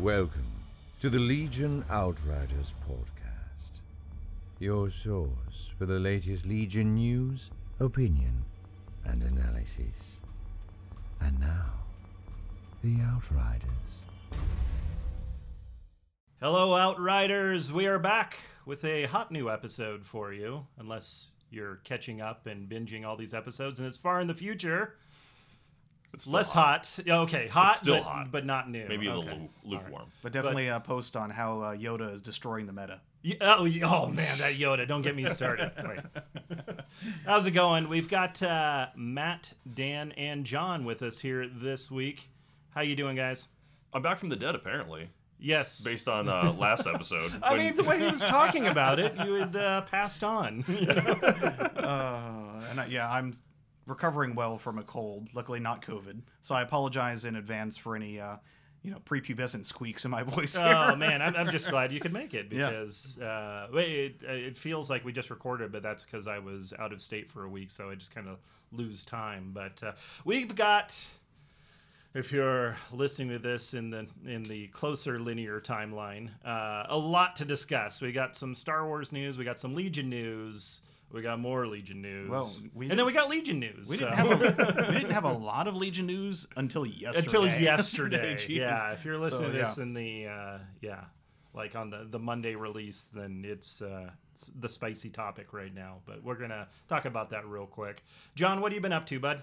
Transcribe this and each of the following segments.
Welcome to the Legion Outriders podcast, your source for the latest Legion news, opinion, and analysis. And now, the Outriders. Hello, Outriders. We are back with a hot new episode for you, unless you're catching up and binging all these episodes and it's far in the future. It's It's less hot. Yeah, Okay, hot, still but, hot. but not new. Maybe a okay. little lukewarm. But definitely a post on how uh, Yoda is destroying the meta. Yeah, oh, y- oh, man, that Yoda. Don't get me started. Wait. How's it going? We've got uh, Matt, Dan, and John with us here this week. How you doing, guys? I'm back from the dead, apparently, Yes. based on uh, last episode. I when- mean, the way he was talking about it, you had uh, passed on. Uh, and I, yeah, I'm recovering well from a cold. Luckily, not COVID. So I apologize in advance for any, uh, you know, prepubescent squeaks in my voice. Here. oh man, I'm, I'm just glad you could make it Yeah. because uh, wait, it, it feels like we just recorded, but that's because I was out of state for a week, so I just kind of lose time. But uh, we've got, if you're listening to this in the in the closer linear timeline, uh, a lot to discuss. We got some Star Wars news, we got some Legion news. We got more Legion news. Well, we and then we got Legion news. we so- didn't have a, we didn't have a lot of Legion news until yesterday. until yesterday. Yeah, if you're listening So, to this yeah. in the uh, yeah, like on the the Monday release, then it's, uh, it's the spicy topic right now. But we're gonna talk about that real quick. John, what have you been up to, bud?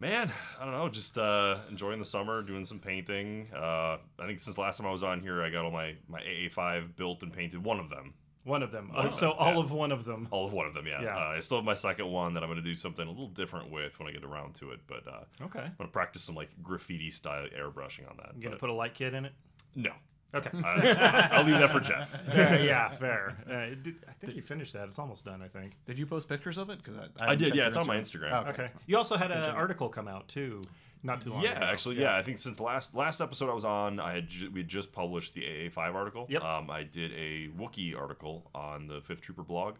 man, I don't know, just uh, enjoying the summer, doing some painting. Uh, I think since last time I was on here, I got all my my AA5 built and painted. One of them, One of them. One Oh, of so them, all yeah. of one of them. all of one of them. Yeah, Yeah. Uh, I still have my second one that I'm going to do something a little different with when I get around to it. But uh, Okay. I'm going to practice some like graffiti style airbrushing on that. You gonna put a light kit in it? no, Okay. I, I'll leave that for Jeff. yeah, yeah, fair. Uh, it did- I think you finished that. It's almost done. I think. Did you post pictures of it? Because I, I haven't did. Yeah, it's on my Instagram. Oh, Okay. You also had an article come out too, not too long Yeah, ago. actually, yeah. I think since last last episode I was on, I had ju- we had just published the AA5 article. Yep. Um, I did a Wookiee article on the Fifth Trooper blog,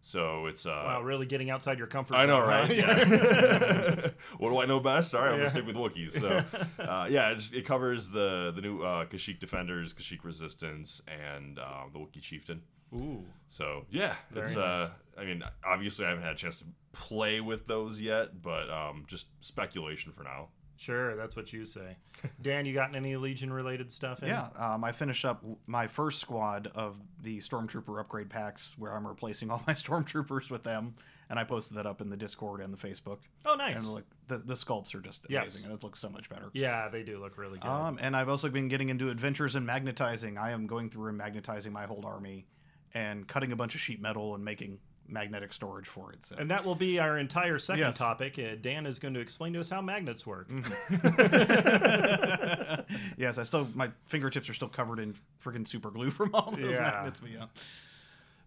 so it's uh. Wow, really getting outside your comfort zone. I know, right? Yeah. what do I know best? All right, I'm gonna stick with Wookiees. So, uh, yeah, it, just, it covers the the new uh, Kashyyyk Defenders, Kashyyyk Resistance, and uh, the Wookiee Chieftain. Ooh. So yeah, Very it's uh I mean obviously I haven't had a chance to play with those yet, but um just speculation for now. Sure, that's what you say. Dan, you got any Legion related stuff? In? Yeah, um, I finished up my first squad of the Stormtrooper upgrade packs where I'm replacing all my Stormtroopers with them, and I posted that up in the Discord and the Facebook. Oh, nice. And look, the, the sculpts are just Yes. amazing, and it looks so much better. Yeah, they do look really good. Um, and I've also been getting into adventures in magnetizing. I am going through and magnetizing my whole army, and cutting a bunch of sheet metal and making magnetic storage for it. So and that will be our entire second Yes. topic. Uh, Dan is going to explain to us how magnets work. yes, I still my fingertips are still covered in freaking super glue from all those Yeah. magnets. But yeah,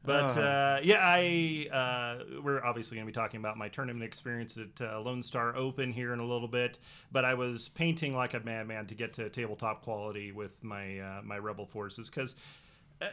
But Uh. uh, yeah, I uh, we're obviously going to be talking about my tournament experience at uh, Lone Star Open here in a little bit. But I was painting like a madman to get to tabletop quality with my uh, my Rebel forces because.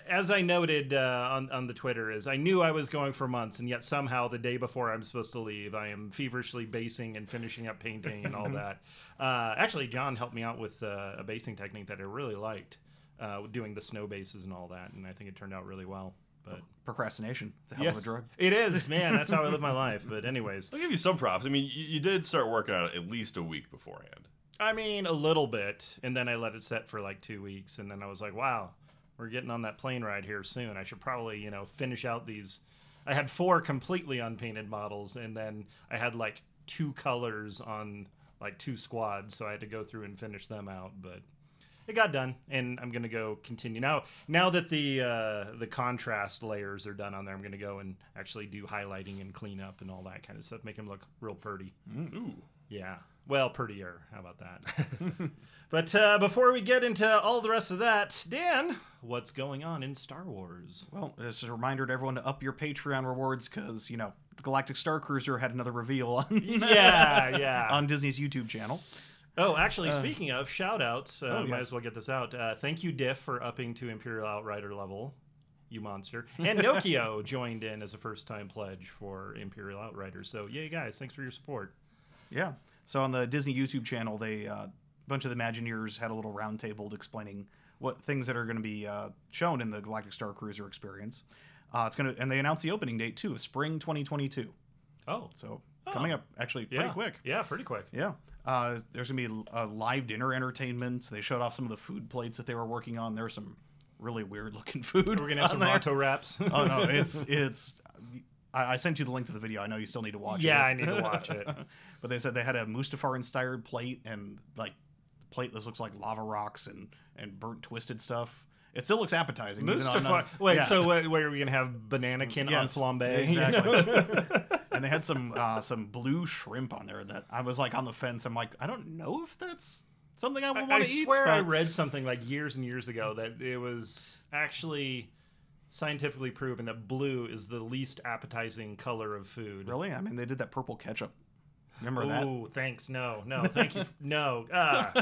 As I noted uh, on on the Twitter, is I knew I was going for months, and yet somehow the day before I'm supposed to leave, I am feverishly basing and finishing up painting and all that. Uh, actually, John helped me out with uh, a basing technique that I really liked, uh, doing the snow bases and all that, and I think it turned out really well. But procrastination. It's a hell of a drug. it is, man. That's how I live my life. But anyways, I'll give you some props. I mean, you, you did start working on it at least a week beforehand. I mean a little bit, and then I let it set for like two weeks, and then I was like, wow, we're getting on that plane ride here soon. I should probably, you know, finish out these. I had four completely unpainted models, and then I had like two colors on like two squads, so I had to go through and finish them out. But it got done, and I'm gonna go continue now. Now that the uh, the contrast layers are done on there, I'm gonna go and actually do highlighting and cleanup and all that kind of stuff, make them look real pretty. Ooh. Yeah. Well, prettier. How about that? but uh, before we get into all the rest of that, Dan, what's going on in Star Wars? Well, this is a reminder to everyone to up your Patreon rewards because you know the Galactic Star Cruiser had another reveal on Yeah, yeah. on Disney's YouTube channel. oh, actually, speaking of shout outs, uh, oh, might as well get this out. Uh, thank you, Diff, for upping to Imperial Outrider level. You monster. And Nokio joined in as a first time pledge for Imperial Outriders. So, yay, guys. Thanks for your support. Yeah. So on the Disney YouTube channel, they uh, bunch of the Imagineers had a little roundtable explaining what things that are going to be uh, shown in the Galactic Star Cruiser experience. Uh, it's gonna, and they announced the opening date too, spring 2022. Oh, So coming up actually yeah. pretty quick. Yeah, pretty quick. Yeah. Uh, there's gonna be a live dinner entertainment. So they showed off some of the food plates that they were working on. There's some really weird looking food. We're gonna have some there. Wraps. oh no, it's it's. I, I sent you the link to the video. I know you still need to watch Yeah, it. I need to watch it. but they said they had a Mustafar inspired plate and like plate that looks like lava rocks and and burnt twisted stuff. It still looks appetizing. even though I'm Mustafa. not- Wait, yeah. so what are we gonna have banana kin Yes, on flambe? Exactly. and they had some uh, some blue shrimp on there that I was like on the fence. I'm like, I don't know if that's something I would I, want to eat. I swear I read something like years and years ago that it was actually scientifically proven that blue is the least appetizing color of food. Really? I mean, they did that purple ketchup. Remember that? Oh, thanks. No, no, thank you. No. Ah.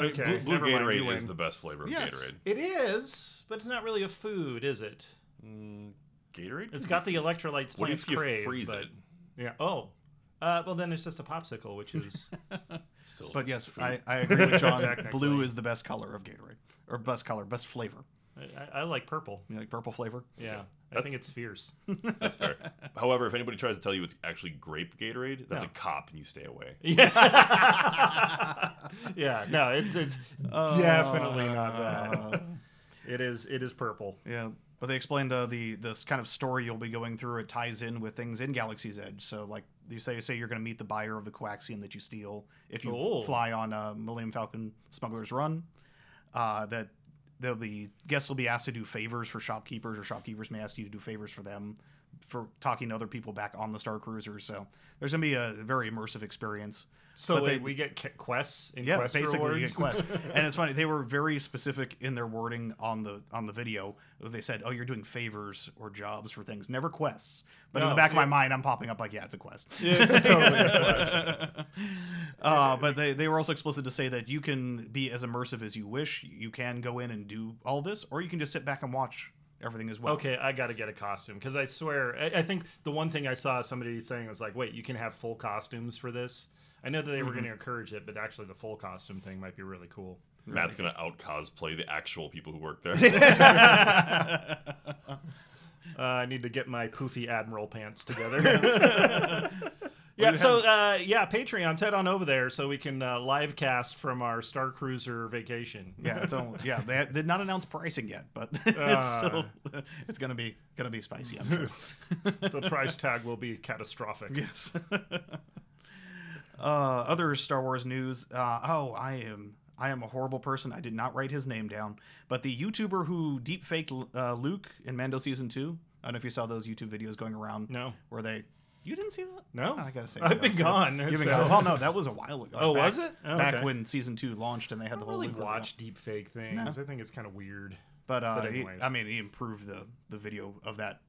Okay. Blue, blue never mind, Gatorade is the best flavor of Yes. Gatorade. It is, but it's not really a food, is it? Mm, Gatorade? It's got the electrolytes What plants if you crave. freeze but, it? Yeah. Oh. Uh, well, then it's just a popsicle, which is Still But yes. I, I agree with John. Blue is the best color of Gatorade, or best color, best flavor. I, I like purple. You like purple flavor? Yeah, I That's- think it's fierce. That's fair. However, if anybody tries to tell you it's actually grape Gatorade, that's No. a cop and you stay away. Yeah. yeah. No, it's it's definitely not Uh, that. It is it is purple. Yeah, but they explained uh, the this kind of story you'll be going through. It ties in with things in Galaxy's Edge. So, like you say, say you're going to meet the buyer of the coaxium that you steal if you Oh. fly on uh, Millennium Falcon Smuggler's Run. Uh, that there'll be guests will be asked to do favors for shopkeepers, or shopkeepers may ask you to do favors for them for talking to other people back on the Star Cruiser. So there's going to be a very immersive experience. So But they- we get quests in yeah, quest basically rewards. get quests. and it's funny they were very specific in their wording on the on the video. They said, "Oh, you're doing favors or jobs for things, never quests." But in the back of my mind, I'm popping up like, "Yeah, it's a quest." Yeah, it's totally a quest. uh, but they, they were also explicit to say that you can be as immersive as you wish. You can go in and do all this, or you can just sit back and watch everything as well. Okay, I got to get a costume because I swear, I, I think the one thing I saw somebody saying was like, "Wait, you can have full costumes for this." I know that they were going to encourage it, but actually, the full costume thing might be really cool. Matt's gonna out cosplay the actual people who work there. Uh, I need to get my poofy admiral pants together. yeah, so uh, yeah, Patreons head on over there so we can uh, live cast from our Star Cruiser vacation. yeah, it's only, yeah. They did not announce pricing yet, but it's Uh. still it's gonna be gonna be spicy. I'm sure. the price tag will be catastrophic. Yes. Uh, other Star Wars news. Uh, oh, I am I am a horrible person. I did not write his name down, but the YouTuber who deepfaked uh, Luke in Mando season two. I don't know if you saw those YouTube videos going around. No. Where they. You didn't see that? No. I gotta say. I've been gone, You've been gone. Well, no, that was a while ago. Oh, Back- was it? Oh, back okay. when season two launched and they I had don't the whole really Luke watch deep fake things. I think it's kind of weird. But, uh, But he- anyways. I mean, he improved the the video of that,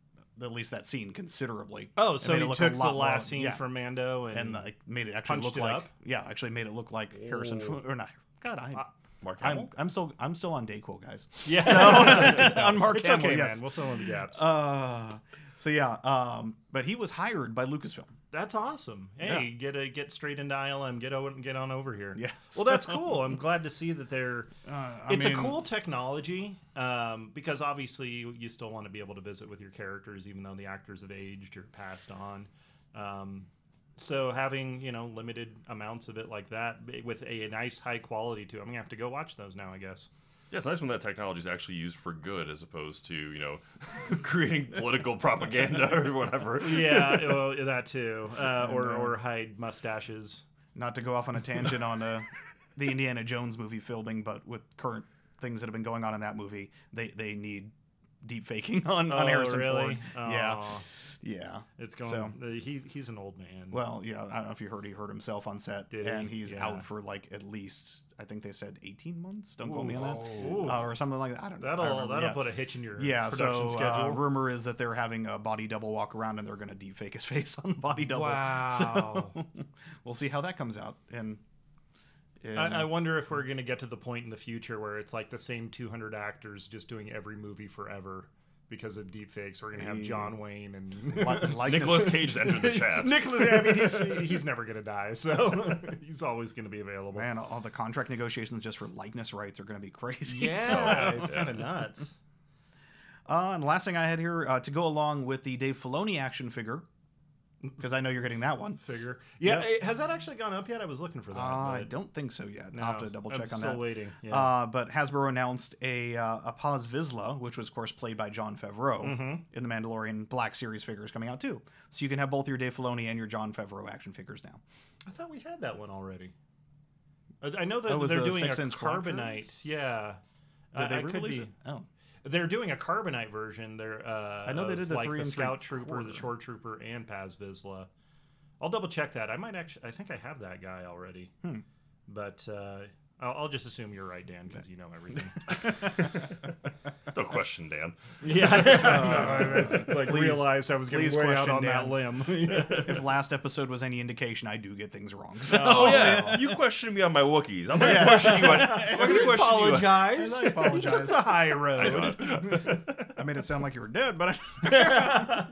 at least that scene considerably. Oh, so made he look took the last more- scene yeah. from Mando and, and like made it actually look it like up? yeah, actually made it look like Harrison Oh. Ford or not. God, I, Mark I'm Hamill? I'm still I'm still on Dayquil, guys. yeah, so, on Mark it's Hamill, okay, yes. man. We'll fill in the gaps. Uh, so yeah, um, but he was hired by Lucasfilm. That's awesome. Hey, get a get straight into ILM. Get on get on over here. Yes. Well, that's cool. I'm glad to see that they're. Uh, it's mean, a cool technology um, because obviously you, you still want to be able to visit with your characters, even though the actors have aged or passed on. Um, so having you know limited amounts of it like that with a, nice high quality to, it, I'm gonna have to go watch those now. I guess. Yeah, it's nice when that technology is actually used for good as opposed to, you know, creating political propaganda or whatever. Yeah, well, that too, uh, or or hide mustaches. Not to go off on a tangent on uh, the Indiana Jones movie filming, but with current things that have been going on in that movie, they they need deep faking on, on Oh, Harrison really? Ford. Yeah, Aw. Yeah. It's going. So- he he's an old man. Well, yeah, I don't know if you heard he hurt himself on set, Did he? and he's Yeah. out for like at least I think they said 18 months. Don't quote me on that, uh, or something like that. I don't know. That'll remember, thattle yeah. put a hitch in your yeah. production So uh, rumor is that they're having a body double walk around, and they're going to deep fake his face on the body double. Wow. So we'll see how that comes out. And, and I, I wonder if we're going to get to the point in the future where it's like the same 200 actors just doing every movie forever. Because of deepfakes. We're gonna have John Wayne and Li- likeness- Nicolas Cage entered the chat. Nicholas. I mean, he's he's never gonna die, so he's always gonna be available. Man, all the contract negotiations just for likeness rights are going to be crazy. Yeah, So, it's kind of nuts. uh, and the last thing I had here uh, to go along with the Dave Filoni action figure, because I know you're getting that one. Figure. Yeah, eh, has that actually gone up yet? I was looking for that. Uh, I don't think so yet. no, I'll have to double check I'm on still that. waiting. Yeah. Uh, but Hasbro announced a uh, a Paz Vizsla, which was of course played by Jon Favreau Mm-hmm. in the Mandalorian Black Series figures coming out too. So you can have both your Dave Filoni and your Jon Favreau action figures now. I thought we had that one already. I I know that Oh, they're the doing a carbonite. Yeah. Did they I could be. it? Oh, They're doing a carbonite version. They're. Uh, I know they did the like three the and Scout three Trooper, the quarter. Shore Trooper, and Paz Vizsla. I'll double check that. I might actually. I think I have that guy already. Hmm. But uh, I'll, I'll just assume you're right, Dan, because you know everything. No question, Dan. yeah. it's like Please- realized I was getting please way out question on that Dan. limb. if last episode was any indication, I do get things wrong. So. Oh, yeah, you questioned me on my Wookiees. I'm gonna question you. On, I'm gonna question you. on- apologize. I apologize. the high I road. know. I made it sound like you were dead, but I,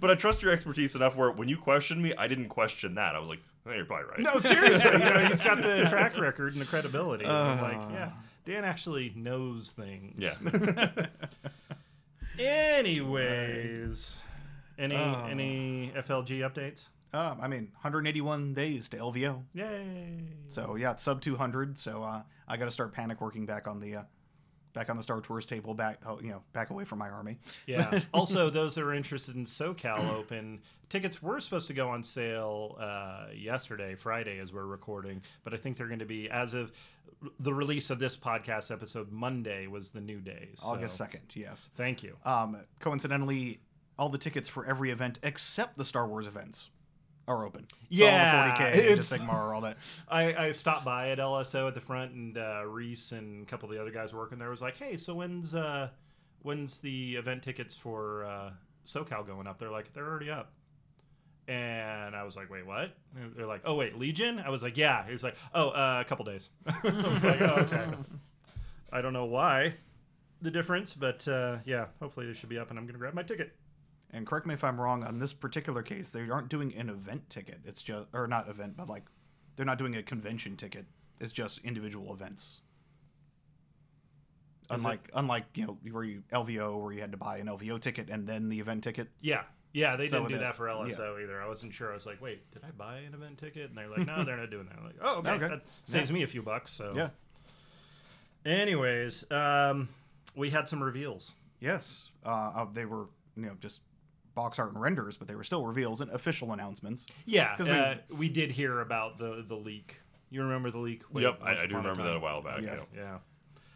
but I trust your expertise enough where when you questioned me, I didn't question that. I was like, oh, you're probably right. No, seriously, you know, he's got the track record and the credibility. And I'm like, Uh. yeah, Dan actually knows things. Yeah. Anyways, any Uh. any FLG updates? um, I mean, 181 days to LVO. Yay! So yeah, it's sub 200. So uh, I got to start panic working back on the uh, back on the Star Tours table, back oh, you know back away from my army. Yeah. also, those that are interested in SoCal Open tickets were supposed to go on sale uh, yesterday, Friday, as we're recording, but I think they're going to be as of the release of this podcast episode. Monday was the new day. So, August 2nd. Yes. Thank you. Um, coincidentally, all the tickets for every event except the Star Wars events are open. So Yeah, all the 40k, it's- Age of Sigmar, all that. I, I stopped by at LSO at the front, and uh, Reese and a couple of the other guys working there was like, "Hey, so when's uh, when's the event tickets for uh, SoCal going up?" They're like, "They're already up." And I was like, "Wait, what?" And they're like, "Oh, wait, Legion." I was like, "Yeah." He was like, "Oh, uh, a couple days." I was like, "Oh, okay." I don't know why the difference, but uh, yeah, hopefully they should be up, and I'm gonna grab my ticket. And correct me if I'm wrong on this particular case. They aren't doing an event ticket. It's just or not event, but like they're not doing a convention ticket. It's just individual events. Is Unlike unlike you know where you LVO where you had to buy an LVO ticket and then the event ticket. Yeah. Yeah, they So didn't do that- that for yeah. LSO either. I wasn't sure. I was like, wait, did I buy an event ticket? And they're like, no, they're not doing that. I'm like, oh, okay. Okay. That saves me a few bucks. So, Yeah. Anyways, um, we had some reveals. Yes. Uh, uh, they were you know just box art and renders, but they were still reveals and official announcements. Yeah, 'Cause we- uh, we did hear about the the leak. You remember the leak? Way- Yep, I, I do upon a remember that a while back. Yeah. Yeah. Yeah.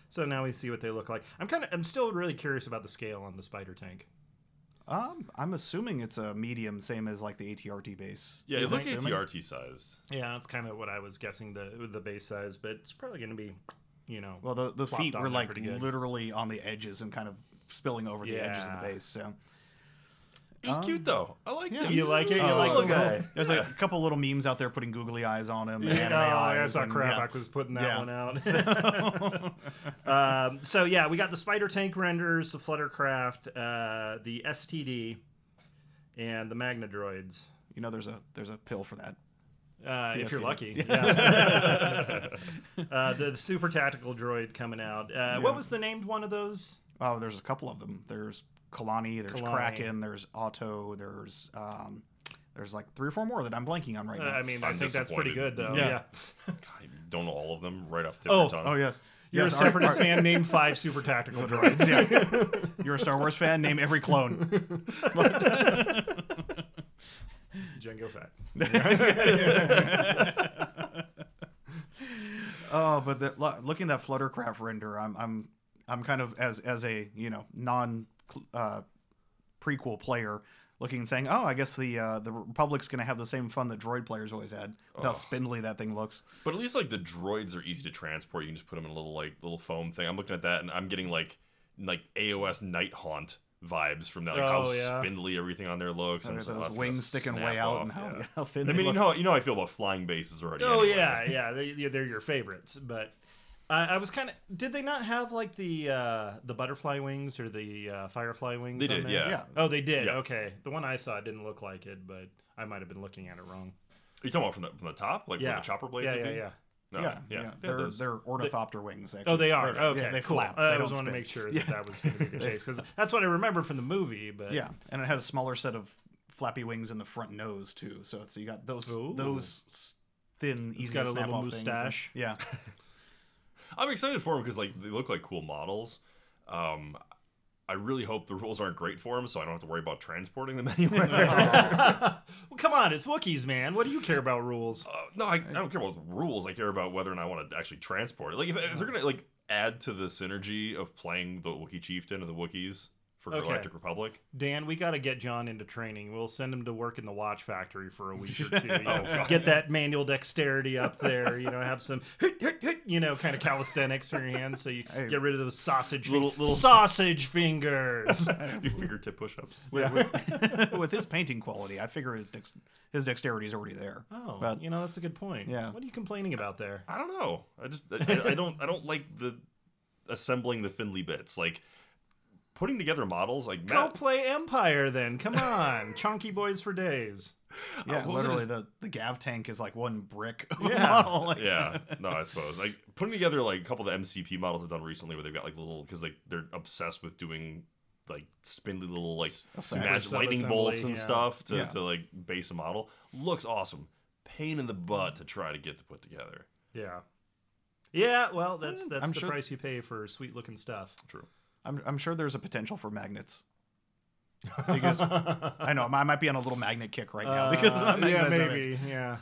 So now we see what they look like. I'm kind of, I'm still really curious about the scale on the spider tank. Um, I'm assuming it's a medium, same as like the ATRT base. Yeah, You it looks? ATRT sized. Yeah, that's kind of what I was guessing the the base size, but it's probably going to be, you know, Well, the the feet were like literally on the edges and kind of spilling over the edges of the base. So It was Um, cute though. I like yeah. it. You like it? You Oh, like little the guy. little- there's a couple little memes out there putting googly eyes on him. and Yeah, anime oh, eyes that's not and- crap. yeah. I was putting that Yeah. one out. um, so yeah, we got the spider tank renders, the Fluttercraft, uh, the STD, and the Magna droids. You know, there's a there's a pill for that. Uh, if you're lucky, yeah. uh, the, the super tactical droid coming out. Uh, What was the named one of those? Oh, there's a couple of them. There's Kalani, there's Kalani. Kraken, there's Otto, there's um, there's like three or four more that I'm blanking on right Uh, now. I mean, I I'm think that's pretty good though. Yeah. Yeah. I don't know all of them right off the tip Oh, of your tongue. oh yes, You're yes, a separatist our- fan. Name five super tactical droids. yeah. You're a Star Wars fan. Name every clone. Jango Fett. Oh, but the, looking at that Fluttercraft render, I'm I'm I'm kind of as as a you know non uh, prequel player looking and saying, oh, I guess the uh, the Republic's gonna have the same fun that droid players always had with how Oh. spindly that thing looks. But at least like the droids are easy to transport. You can just put them in a little like little foam thing. I'm looking at that and I'm getting like like AOS Nighthaunt vibes from that. Like how Oh, yeah. spindly everything on there looks. and Those so that's wings sticking way out off, and how, yeah. how thin. I they mean, you know, you know, how I feel about flying bases already. Oh anyway. yeah, yeah, they, yeah, they're your favorites. But I, I was kind of. Did they not have like the uh, the butterfly wings or the uh, firefly wings? They on did, there? yeah. Yeah. Oh, they did. Yeah. Okay, the one I saw didn't look like it, but I might have been looking at it wrong. Are you talking about from the from the top, like Yeah. where the chopper blades Yeah, would yeah, be? yeah. No, yeah, yeah, yeah. They They're those. they're ornithopter wings. Actually. Oh, they are. They- okay, yeah, they cool. flap. I They just don't wanted to spin. make sure that Yeah. that was going to be the case because that's what I remember from the movie. But Yeah, and it had a smaller set of flappy wings in the front nose too. So it's you got those Ooh. those s- thin, easy got to a snap little off things. moustache. Yeah, I'm excited for them because like they look like cool models. Um, I really hope the rules aren't great for them, so I don't have to worry about transporting them anywhere. well, come on, it's Wookiees, man. What do you care about rules? Uh, no, I, I don't care about rules. I care about whether or not I want to actually transport it. Like if, if they're gonna like add to the synergy of playing the Wookiee chieftain of the Wookiees for Okay. Galactic Republic. Dan, we got to get John into training. We'll send him to work in the watch factory for a week or two. You oh, know, God. get that manual dexterity up there. You know, have some, you know, kind of calisthenics for your hands, so you Hey. get rid of those sausage, Little- fing- little- sausage fingers. your fingertip push-ups. with, with, with his painting quality, I figure his dex, his dexterity is already there. Oh, But- you know, that's a good point. Yeah. What are you complaining about there? I don't know. I just I, I don't I don't like the assembling the Finley bits. Like putting together models like Go Matt, play Empire then. Come on, chunky boys for days. Yeah, what was it, literally the the Gav tank is like one brick. Yeah. model, like- yeah, no, I suppose like putting together like a couple of the MCP models I've done recently, where they've got like little because like they're obsessed with doing like spindly little like Assembly. magic lightning Sub-assembly, bolts and yeah. stuff to, Yeah. to like base a model. Looks awesome. Pain in the butt to try to get to put together. Yeah. Yeah, well, that's Eh, that's I'm the sure- price you pay for sweet looking stuff. True. I'm I'm sure there's a potential for magnets. So you guys, I know I might be on a little magnet kick right now because Uh, my yeah, maybe, yeah.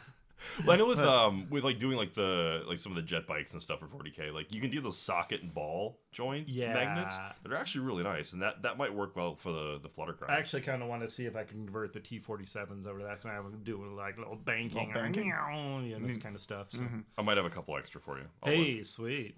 Well, I know with um with like doing like the like some of the jet bikes and stuff for 40k, like you can do those socket and ball joint Yeah. magnets. They're actually really nice, and that that might work well for the the fluttercraft. I actually kind of want to see if I can convert the T47s over to that. Cause I am doing like little banking, Little banking. you know, this kind of stuff. So. I might have a couple extra for you. I'll Hey, look. sweet.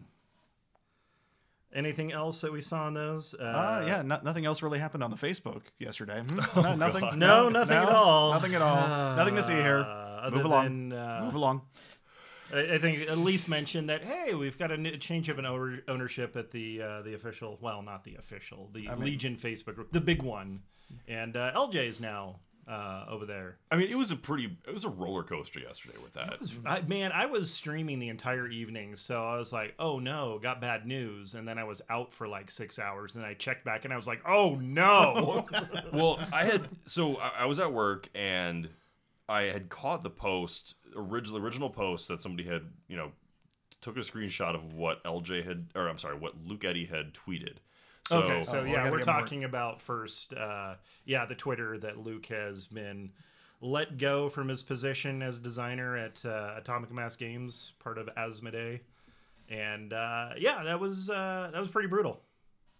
Anything else that we saw in those? Uh, Uh, yeah, no, nothing else really happened on the Facebook yesterday. Hmm? No, nothing. God. No, nothing no, at all. Nothing at all. nothing to see here. Uh, Move along. than, uh, Move along. I I think at least mention that hey, we've got a new change of an owner- ownership at the uh, the official, well, not the official, the mean- Legion Facebook group, the big one, and uh, LJ is now uh, over there. I mean, it was a pretty it was a roller coaster yesterday with that. I, man, I was streaming the entire evening, so I was like, "Oh no, got bad news," and then I was out for like six hours. And then I checked back, and I was like, "Oh no!" well, I had so I, I was at work and I had caught the post original original post that somebody had you know took a screenshot of what LJ had or I'm sorry what Luke Eddy had tweeted. So, okay, so Oh, yeah, we're get more- talking about first, uh, yeah, the Twitter that Luke has been let go from his position as designer at uh, Atomic Mass Games, part of Asmodee, and uh, yeah, that was uh, that was pretty brutal.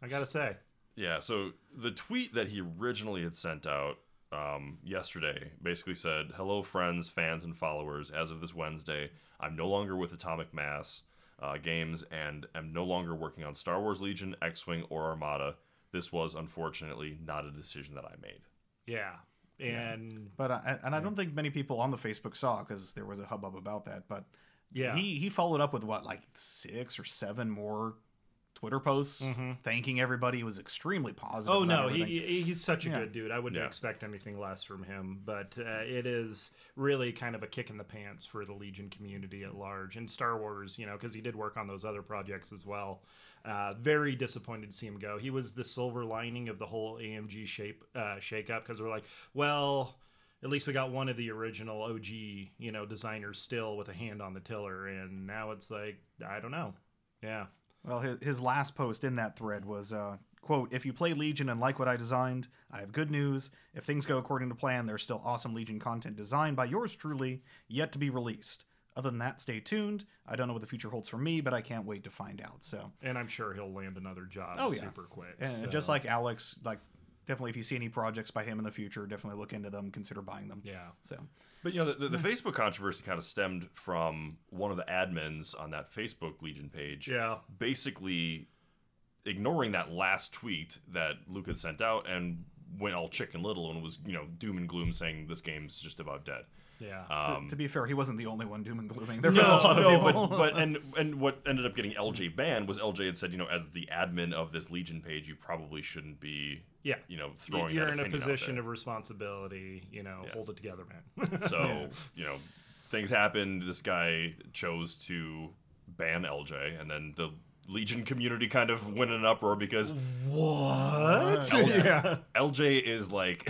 I gotta say. Yeah, so the tweet that he originally had sent out um, yesterday basically said, "Hello, friends, fans, and followers. As of this Wednesday, I'm no longer with Atomic Mass uh, Games and am no longer working on Star Wars Legion, X-wing, or Armada. This was unfortunately not a decision that I made." Yeah, and But I, and I don't think many people on the Facebook saw because there was a hubbub about that. But yeah, he he followed up with what like six or seven more Twitter posts thanking everybody. He was extremely positive. Oh no, he- he's such a Yeah. good dude. I wouldn't Yeah. expect anything less from him, but uh, it is really kind of a kick in the pants for the Legion community at large and Star Wars. You know, because he did work on those other projects as well. Uh, very disappointed to see him go. He was the silver lining of the whole AMG shape uh, shakeup because we're like, well. At least we got one of the original OG, you know, designers still with a hand on the tiller, and now it's like I don't know. Yeah, Well, his, his last post in that thread was, uh, quote, if you play Legion and like what I designed, I have good news. If things go according to plan, there's still awesome Legion content designed by yours truly, yet to be released. Other than that, stay tuned. I don't know what the future holds for me, but I can't wait to find out. So, and I'm sure he'll land another job Oh, yeah. super quick. and so- just like Alex, like definitely if you see any projects by him in the future, definitely look into them, consider buying them. yeah, So, But you know, the, the, the Facebook controversy kind of stemmed from one of the admins on that Facebook Legion page. Yeah. Basically, ignoring that last tweet that Luke had sent out and went all chicken little and was you know doom and gloom saying this game's just about dead. Yeah. To- Um, to, be fair, he wasn't the only one doom and glooming. There was a no, lot of no, people. but, but and and what ended up getting LJ banned was LJ had said, you know, as the admin of this Legion page, you probably shouldn't be, yeah. you know, throwing. You're that in a position of responsibility. You know, Yeah. hold it together, man. So, you know, things happened. This guy chose to ban LJ, and then the Legion community kind of went in an uproar because what? yeah. LJ is like,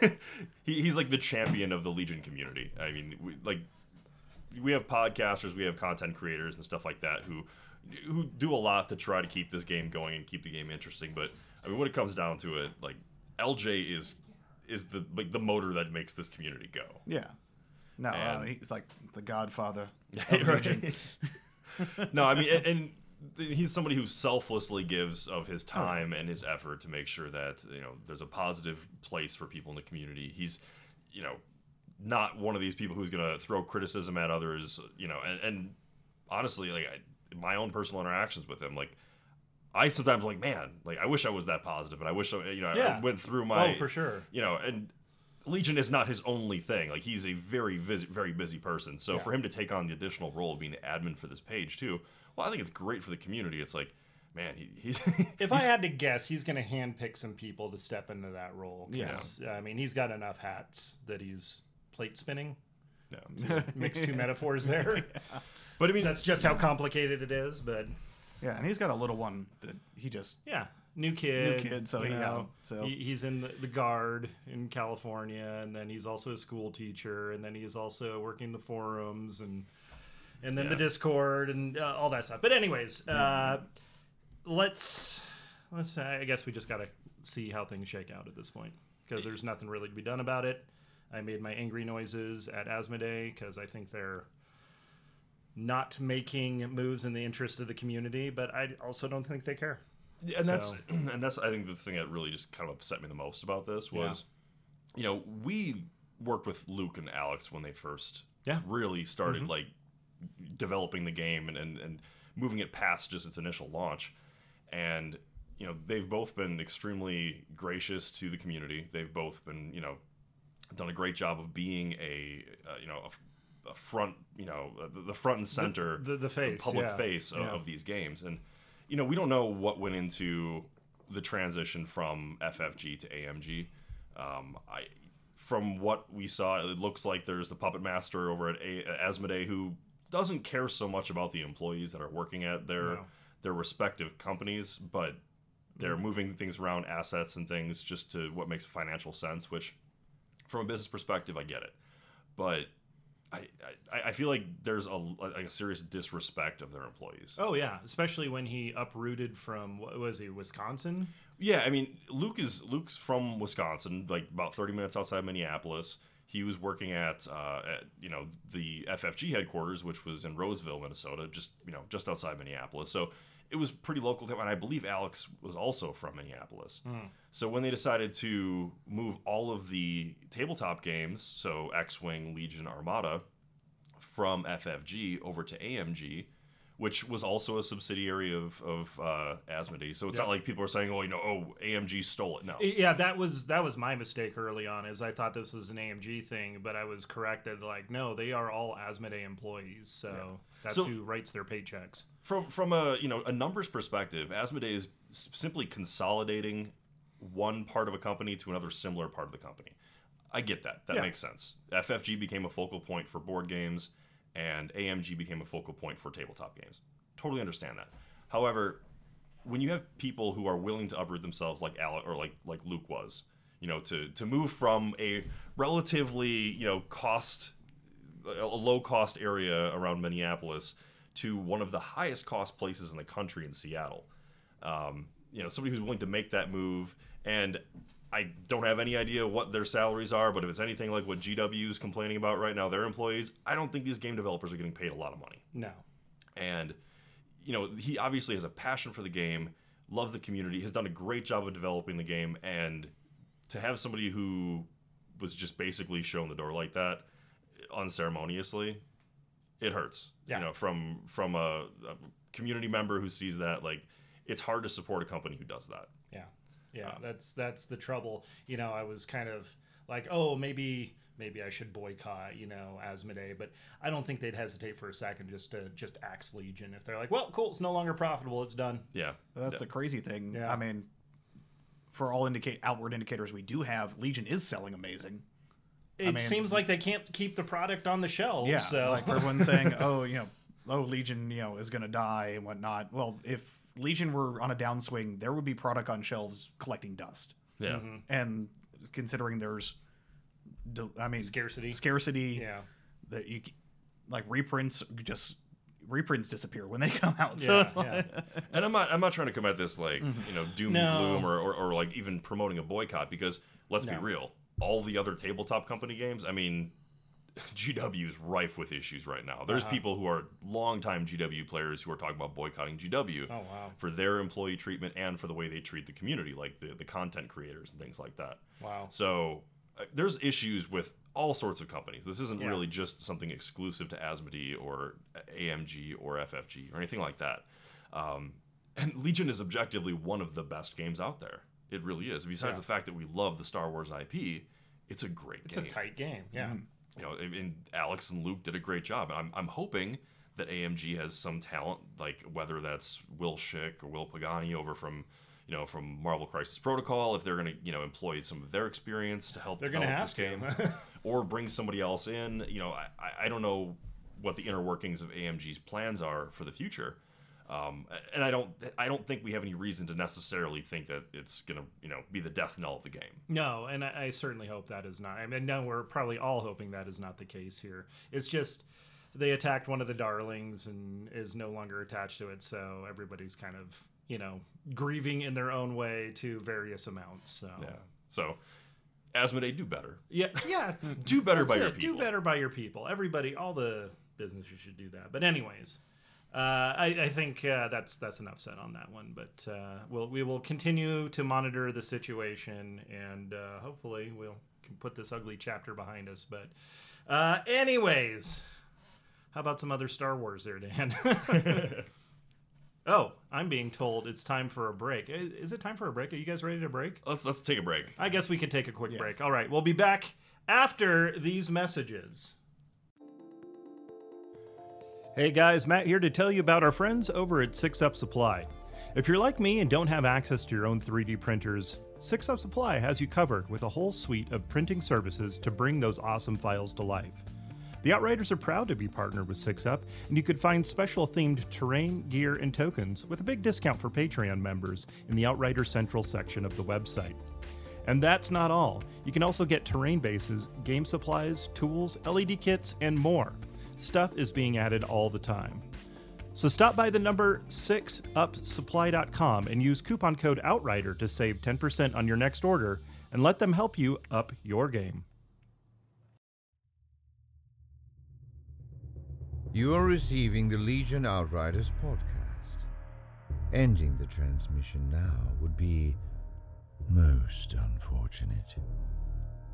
he, he's like the champion of the Legion community. I mean, we, like, we have podcasters, we have content creators and stuff like that who who do a lot to try to keep this game going and keep the game interesting. But I mean, when it comes down to it, like LJ is is the like the motor that makes this community go. yeah. No, uh, he's like the godfather. of Legion. no, I mean, and, and he's somebody who selflessly gives of his oh. time and his effort to make sure that you know there's a positive place for people in the community. He's, you know, not one of these people who's going to throw criticism at others. You know, and, and honestly, like I, my own personal interactions with him, like. I sometimes like, man, like I wish I was that positive, and I wish I, you know, I Yeah. went through oh, my, oh, for sure. you know, and Legion is not his only thing. Like he's a very busy, very busy person. So Yeah. for him to take on the additional role of being admin for this page too, well, I think it's great for the community. It's like, man, he, he's If I had to guess, he's going to handpick some people to step into that role. 'cause, uh, I mean, he's got enough hats that he's plate spinning. no. Mix two metaphors there. but I mean, That's just how complicated it is. But yeah, and he's got a little one that he just yeah, new kid. New kid, so you he- yeah, know, so- he, he's in the, the guard in California, and then he's also a school teacher, and then he's also working the forums and and then the Discord and uh, all that stuff. But anyways, uh, let's let's. I guess we just got to see how things shake out at this point because there's nothing really to be done about it. I made my angry noises at Asmodee because I think they're not making moves in the interest of the community, but I also don't think they care. and that's and that's I think the thing that really just kind of upset me the most about this was, you know, we worked with Luke and Alex when they first Yeah. really started like developing the game and, and and moving it past just its initial launch, and you know they've both been extremely gracious to the community. They've both been you know done a great job of being a uh, you know a front you know the, the front and center the, the face, public yeah. face of, Yeah. of these games. And you know, we don't know what went into the transition from FFG to AMG. Um, I, from what we saw, it looks like there's the puppet master over at a- Asmodee who doesn't care so much about the employees that are working at their No. their respective companies, but they're mm-hmm. moving things around assets and things just to what makes financial sense. Which, from a business perspective, I get it, but I, I, I feel like there's a, like a serious disrespect of their employees. Oh yeah, especially when he uprooted from what was he Wisconsin? Yeah, I mean, Luke is Luke's from Wisconsin, like about 30 minutes outside Minneapolis. He was working at, uh, at you know the FFG headquarters, which was in Roseville, Minnesota, just you know just outside Minneapolis. So it was pretty local to him, and I believe Alex was also from Minneapolis. So when they decided to move all of the tabletop games, so X-wing, Legion, Armada, from FFG over to AMG, which was also a subsidiary of of uh, Asmodee. So it's not like people are saying, "Oh, you know, oh, AMG stole it." No, Yeah, that was that was my mistake early on. Is I thought this was an AMG thing, but I was corrected. Like, no, they are all Asmodee employees, so that's So- who writes their paychecks. from from a you know a numbers perspective, Asmodee is simply consolidating one part of a company to another similar part of the company. I get that. That Yeah. makes sense. FFG became a focal point for board games, and AMG became a focal point for tabletop games. Totally understand that. However, when you have people who are willing to uproot themselves, like Alec or like like Luke was, you know, to to move from a relatively you know cost a low cost area around Minneapolis to one of the highest cost places in the country in Seattle. Um, you know, somebody who's willing to make that move, and I don't have any idea what their salaries are, but if it's anything like what GW is complaining about right now, their employees, I don't think these game developers are getting paid a lot of money. No, And you know, he obviously has a passion for the game, loves the community, has done a great job of developing the game, and to have somebody who was just basically shown the door like that unceremoniously, it hurts. Yeah. You know, from from a, a community member who sees that, like, it's hard to support a company who does that. Yeah, yeah. That's that's the trouble. You know, I was kind of like, oh, maybe maybe I should boycott, you know, Asmodee, but I don't think they'd hesitate for a second just to just axe Legion if they're like, well, cool, it's no longer profitable, it's done. Yeah, That's Yeah. the crazy thing. Yeah. I mean, for all indicate outward indicators we do have, Legion is selling amazing. It mean- seems like they can't keep the product on the shelves. Yeah, so like everyone's saying, oh, you know, oh, Legion, you know, is going to die and whatnot. Well, if Legion were on a downswing, there would be product on shelves collecting dust. yeah. Mm-hmm. And considering there's, I mean, Scarcity. scarcity, yeah. that you like reprints just reprints disappear when they come out. So it's like, yeah. And I'm not I'm not trying to come at this like Mm-hmm. you know doom No. and gloom or, or, or like even promoting a boycott because let's be real, all the other tabletop company games, I mean, GW is rife with issues right now. There's Uh-huh. people who are longtime GW players who are talking about boycotting GW Oh wow. for their employee treatment and for the way they treat the community, like the the content creators and things like that. Wow. So uh, there's issues with all sorts of companies. This isn't Yeah. really just something exclusive to Asmodee or AMG or FFG or anything like that. Um, and Legion is objectively one of the best games out there. It really is. Besides Yeah. the fact that we love the Star Wars IP, it's a great It's game. a tight game. Yeah. You know, and Alex and Luke did a great job. And I'm, I'm hoping that AMG has some talent, like whether that's Will Shick or Will Pagani over from, you know, from Marvel Crisis Protocol, if they're going to, you know, employ some of their experience to help They're develop this game, or bring somebody else in. You know, I- I don't know what the inner workings of AMG's plans are for the future. Um, and I don't, I don't think we have any reason to necessarily think that it's gonna, you know, be the death knell of the game. No, and I, I certainly hope that is not. I mean, no, we're probably all hoping that is not the case here. It's just they attacked one of the darlings and is no longer attached to it, so everybody's kind of you know grieving in their own way to various amounts. So Yeah. So, Asmodee, do better. yeah, yeah. Do better That's by your people. Do better by your people. Everybody, all the businesses should do that. But anyways, uh, I, I think uh, that's that's enough said on that one. But uh, we'll we will continue to monitor the situation, and uh, hopefully we'll can put this ugly chapter behind us. But uh, anyways, how about some other Star Wars there, Dan? oh, I'm being told it's time for a break. Is is it time for a break? Are you guys ready to break? Let's let's take a break. I guess we could take a quick Yeah. break. All right, we'll be back after these messages. Hey guys, Matt here to tell you about our friends over at Six Up Supply. If you're like me and don't have access to your own 3D printers, Six Up Supply has you covered with a whole suite of printing services to bring those awesome files to life. The Outriders are proud to be partnered with Six Up, and you could find special themed terrain, gear, and tokens with a big discount for Patreon members in the Outrider Central section of the website. And that's not all. You can also get terrain bases, game supplies, tools, LED kits, and more. Stuff is being added all the time. So stop by the number 6upsupply.com and use coupon code OUTRIDER to save 10% on your next order and let them help you up your game. You are receiving the Legion Outriders podcast. Ending the transmission now would be most unfortunate.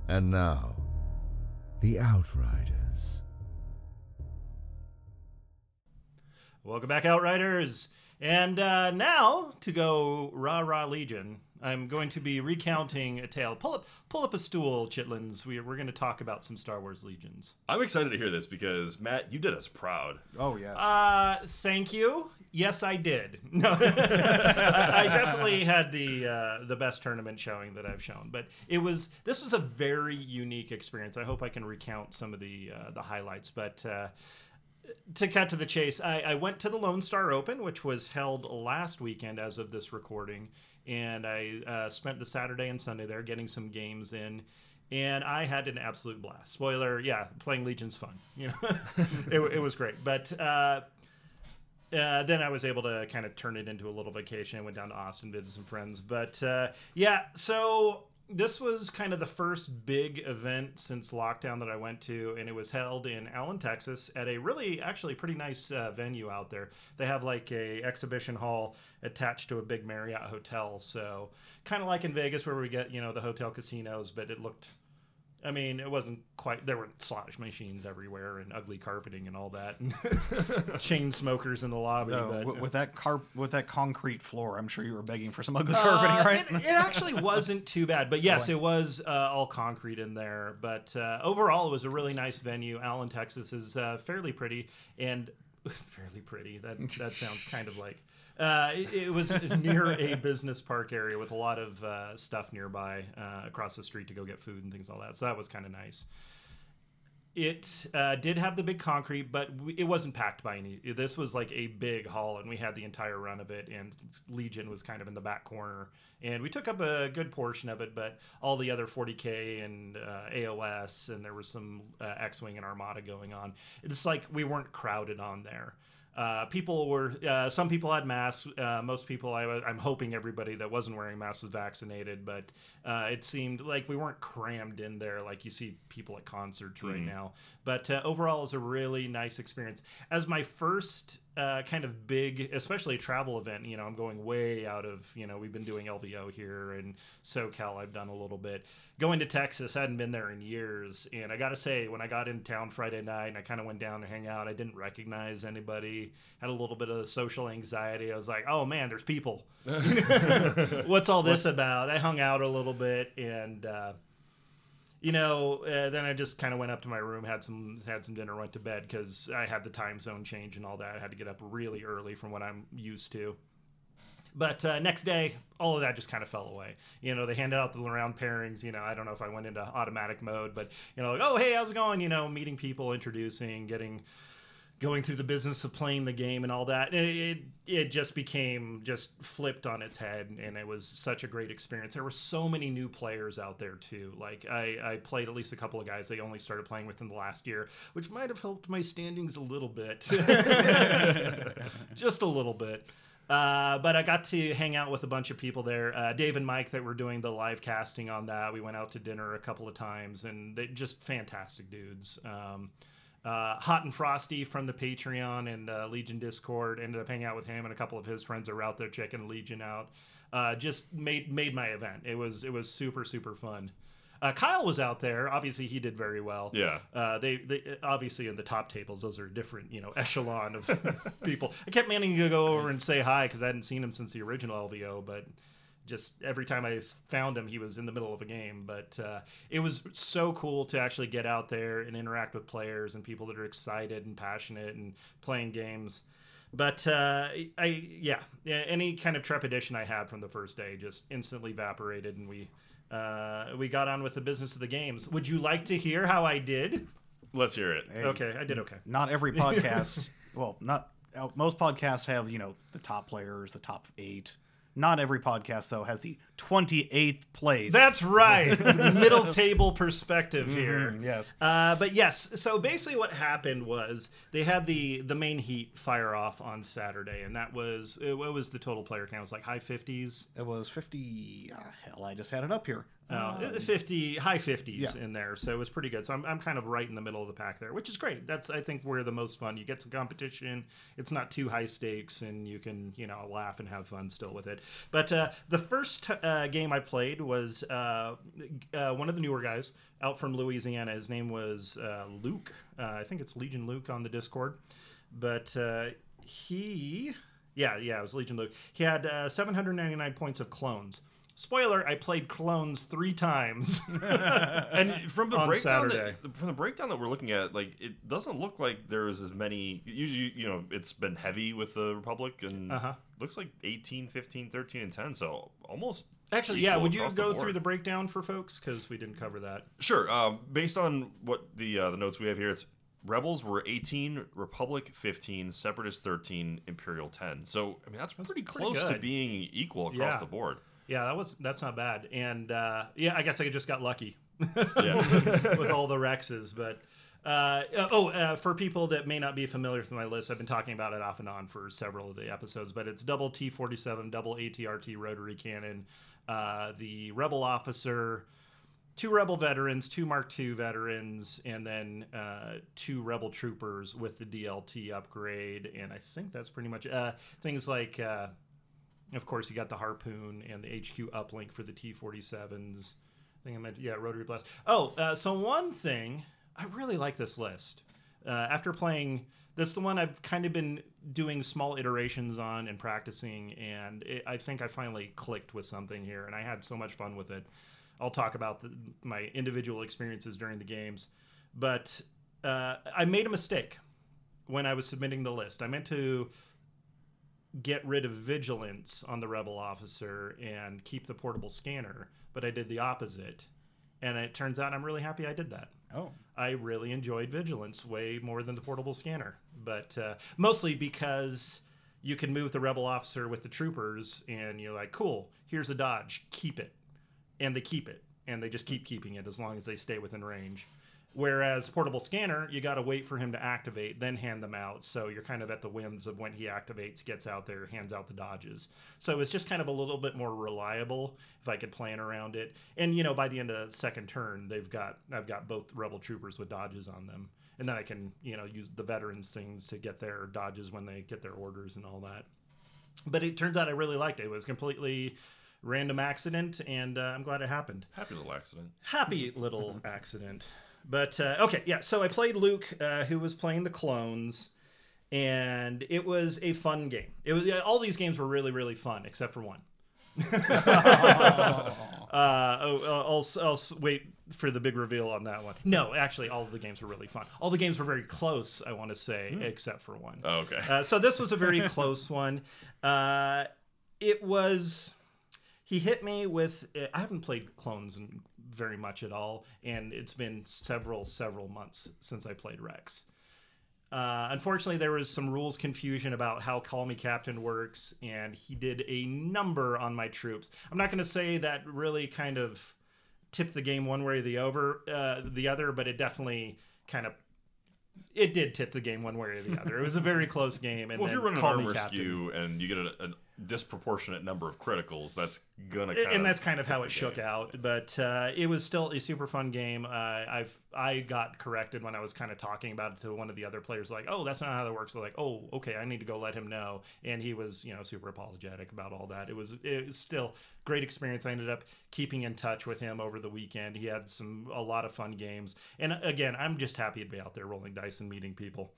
And now, the Outriders. Welcome back, Outriders. And uh, now to go rah rah Legion. I'm going to be recounting a tale. Pull up, pull up a stool, Chitlins. We, we're going to talk about some Star Wars Legions. I'm excited to hear this because Matt, you did us proud. oh yes. Uh, thank you. Yes, I did. No, I, I definitely had the uh, the best tournament showing that I've shown. But it was this was a very unique experience. I hope I can recount some of the uh, the highlights. But uh, to cut to the chase, I, I went to the Lone Star Open, which was held last weekend as of this recording, and I uh, spent the Saturday and Sunday there getting some games in. And I had an absolute blast. Spoiler, yeah, playing Legion's fun. You know, it, it was great. But uh, uh, then I was able to kind of turn it into a little vacation. I went down to Austin, visited some friends. But uh, yeah, so this was kind of the first big event since lockdown that I went to, and it was held in Allen, Texas, at a really actually pretty nice uh, venue out there. They have like a exhibition hall attached to a big Marriott hotel, so kind of like in Vegas where we get you know the hotel casinos, but it looked I mean, it wasn't quite. There were slot machines everywhere and ugly carpeting and all that, and chain smokers in the lobby. Oh, but, wi- with that car with that concrete floor, I'm sure you were begging for some ugly Uh, carpeting, right? It, it actually wasn't too bad, but yes, it was uh, all concrete in there. But uh, overall, it was a really nice venue. Allen, Texas is uh, fairly pretty and fairly pretty. That that sounds kind of like. Uh, it, it was near a business park area with a lot of uh, stuff nearby uh, across the street to go get food and things like that. So that was kind of nice. It uh, did have the big concrete, but we, it wasn't packed by any. This was like a big hall, and we had the entire run of it. And Legion was kind of in the back corner, and we took up a good portion of it. But all the other 40k and uh, AOS, and there was some X-wing and Armada going on. It's like we weren't crowded on there. Uh, people were uh, some people had masks. Uh, most people, I, i'm hoping everybody that wasn't wearing masks was vaccinated, but uh, it seemed like we weren't crammed in there like you see people at concerts right now. But uh, overall, it was a really nice experience. As my first uh, kind of big, especially travel event, you know, I'm going way out of, you know, we've been doing LVO here and SoCal. I've done a little bit. Going to Texas, I hadn't been there in years, and I got to say, when I got in town Friday night and I kind of went down to hang out, I didn't recognize anybody. Had a little bit of social anxiety. I was like, oh man, there's people. What's all this about? I hung out a little bit and. Uh, you know, uh, then I just kind of went up to my room, had some had some dinner, went to bed because I had the time zone change and all that. I had to get up really early from what I'm used to. But uh, next day, all of that just kind of fell away. You know, they handed out the round pairings. You know, I don't know if I went into automatic mode, but you know, like, oh hey, how's it going? You know, meeting people, introducing, getting going through the business of playing the game and all that. And it, it just became just flipped on its head, and it was such a great experience. There were so many new players out there too. Like I, I played at least a couple of guys they only started playing within the last year, which might have helped my standings a little bit, just a little bit. Uh, but I got to hang out with a bunch of people there. Uh, Dave and Mike that were doing the live casting on that. We went out to dinner a couple of times, and they just fantastic dudes. Um, uh, Hot and Frosty from the Patreon and uh, Legion Discord ended up hanging out with him and a couple of his friends are out there checking Legion out. Uh, just made made my event. It was it was super super fun. Uh, Kyle was out there. Obviously, he did very well. Yeah. Uh, they, they obviously in the top tables, those are different, you know, echelon of people. I kept meaning to go over and say hi because I hadn't seen him since the original LVO, but just every time I found him, he was in the middle of a game. But uh, it was so cool to actually get out there and interact with players and people that are excited and passionate and playing games. But uh, I, yeah, yeah, any kind of trepidation I had from the first day just instantly evaporated, and we uh, we got on with the business of the games. Would you like to hear how I did? Let's hear it. Hey, Okay, I did okay. Not every podcast. well, not uh, most podcasts have you know the top players, the top eight. Not every podcast though has the twenty eighth place. That's right. Middle table perspective here. Mhm, yes. Uh, but yes, so basically what happened was they had the the main heat fire off on Saturday, and that was uh, what was the total player count? It was like high fifties. It was fifty. ah, hell, I just had it up here. Uh, 50 high 50s yeah. in there so it was pretty good. So I'm, I'm kind of right in the middle of the pack there which is great. That's i think where the most fun. You get some competition. It's not too high stakes and you can you know laugh and have fun still with it. But uh, the first uh, game i played was uh, uh, one of the newer guys out from louisiana. His name was uh, luke. Uh, i think it's legion luke on the discord. But uh, he yeah yeah it was legion luke. He had uh, 799 points of clones Spoiler: I played clones three times. And from the On breakdown Saturday. that, from the breakdown that we're looking at, like it doesn't look like there's as many. Usually, you know, it's been heavy with the Republic, and Uh-huh. looks like 18, 15, 13, and 10. So almost Actually, yeah. Would you go the through the breakdown for folks because we didn't cover that? Sure. Um, based on what the uh, the notes we have here, it's Rebels were 18, Republic 15, Separatist 13, Imperial 10. So I mean that's, pretty pretty close to being equal across Yeah. the board. Yeah, that was that's not bad. And uh, yeah, I guess I just got lucky with all the Rexes. But uh, oh, uh, for people that may not be familiar with my list, I've been talking about it off and on for several of the episodes. But it's double T forty seven, double ATRT rotary cannon, uh, the Rebel officer. Two Rebel veterans, two Mark II veterans, and then uh, two Rebel troopers with the DLT upgrade. And I think that's pretty much uh, things like of course, you got the harpoon and the HQ uplink for the T 47s. I think I meant yeah, Rotary Blast. Oh, uh, so one thing I really like this list. Uh, after playing, that's the one I've kind of been doing small iterations on and practicing, and it, I think I finally clicked with something here, and I had so much fun with it. I'll talk about the, my individual experiences during the games, but uh, I made a mistake when I was submitting the list. I meant to get rid of vigilance on the rebel officer and keep the portable scanner, but I did the opposite. And it turns out I'm really happy I did that. Oh. I really enjoyed vigilance way more than the portable scanner, but uh, mostly because you can move the rebel officer with the troopers, and you're like, cool, here's a dodge, keep it, and they keep it, and they just keep keeping it as long as they stay within range. Whereas portable scanner, you got to wait for him to activate, then hand them out. So you're kind of at the whims of when he activates, gets out there, hands out the dodges. So it's just kind of a little bit more reliable if I could plan around it. And you know, by the end of the second turn, they've got I've got both rebel troopers with dodges on them, and then I can you know use the veterans things to get their dodges when they get their orders and all that. But it turns out I really liked it. It was completely random accident, and uh, I'm glad it happened Happy little accident. happy little accident. But uh, okay, yeah. So I played Luke, uh, who was playing the clones, and it was a fun game. It was all these games were really really fun except for one. uh, oh, I'll, I'll, I'll wait for the big reveal on that one. No, actually, all of the games were really fun. All the games were very close. I want to say, except for one. Oh, okay. Uh, so this was a very close one. Uh, it was. He hit me with. I haven't played clones in very much at all, and it's been several, several months since I played Rex. Uh, unfortunately, there was some rules confusion about how Call Me Captain works, and he did a number on my troops. I'm not going to say that really kind of tipped the game one way or the over uh, the other, but it definitely kind of it did tip the game one way or the other. It was a very close game. And well, if you're running Call arm Captain- rescue and you get a, a disproportionate number of criticals, that's gonna and that's kind of how it shook out. But uh, it was still a super fun game. Uh, I've I got corrected when I was kind of talking about it to one of the other players, like, "Oh, that's not how that works." They're like, "Oh, okay, I need to go let him know." And he was, you know, super apologetic about all that. It was it was still great experience. I ended up keeping in touch with him over the weekend. He had some a lot of fun games, and again, I'm just happy to be out there rolling dice and meeting people.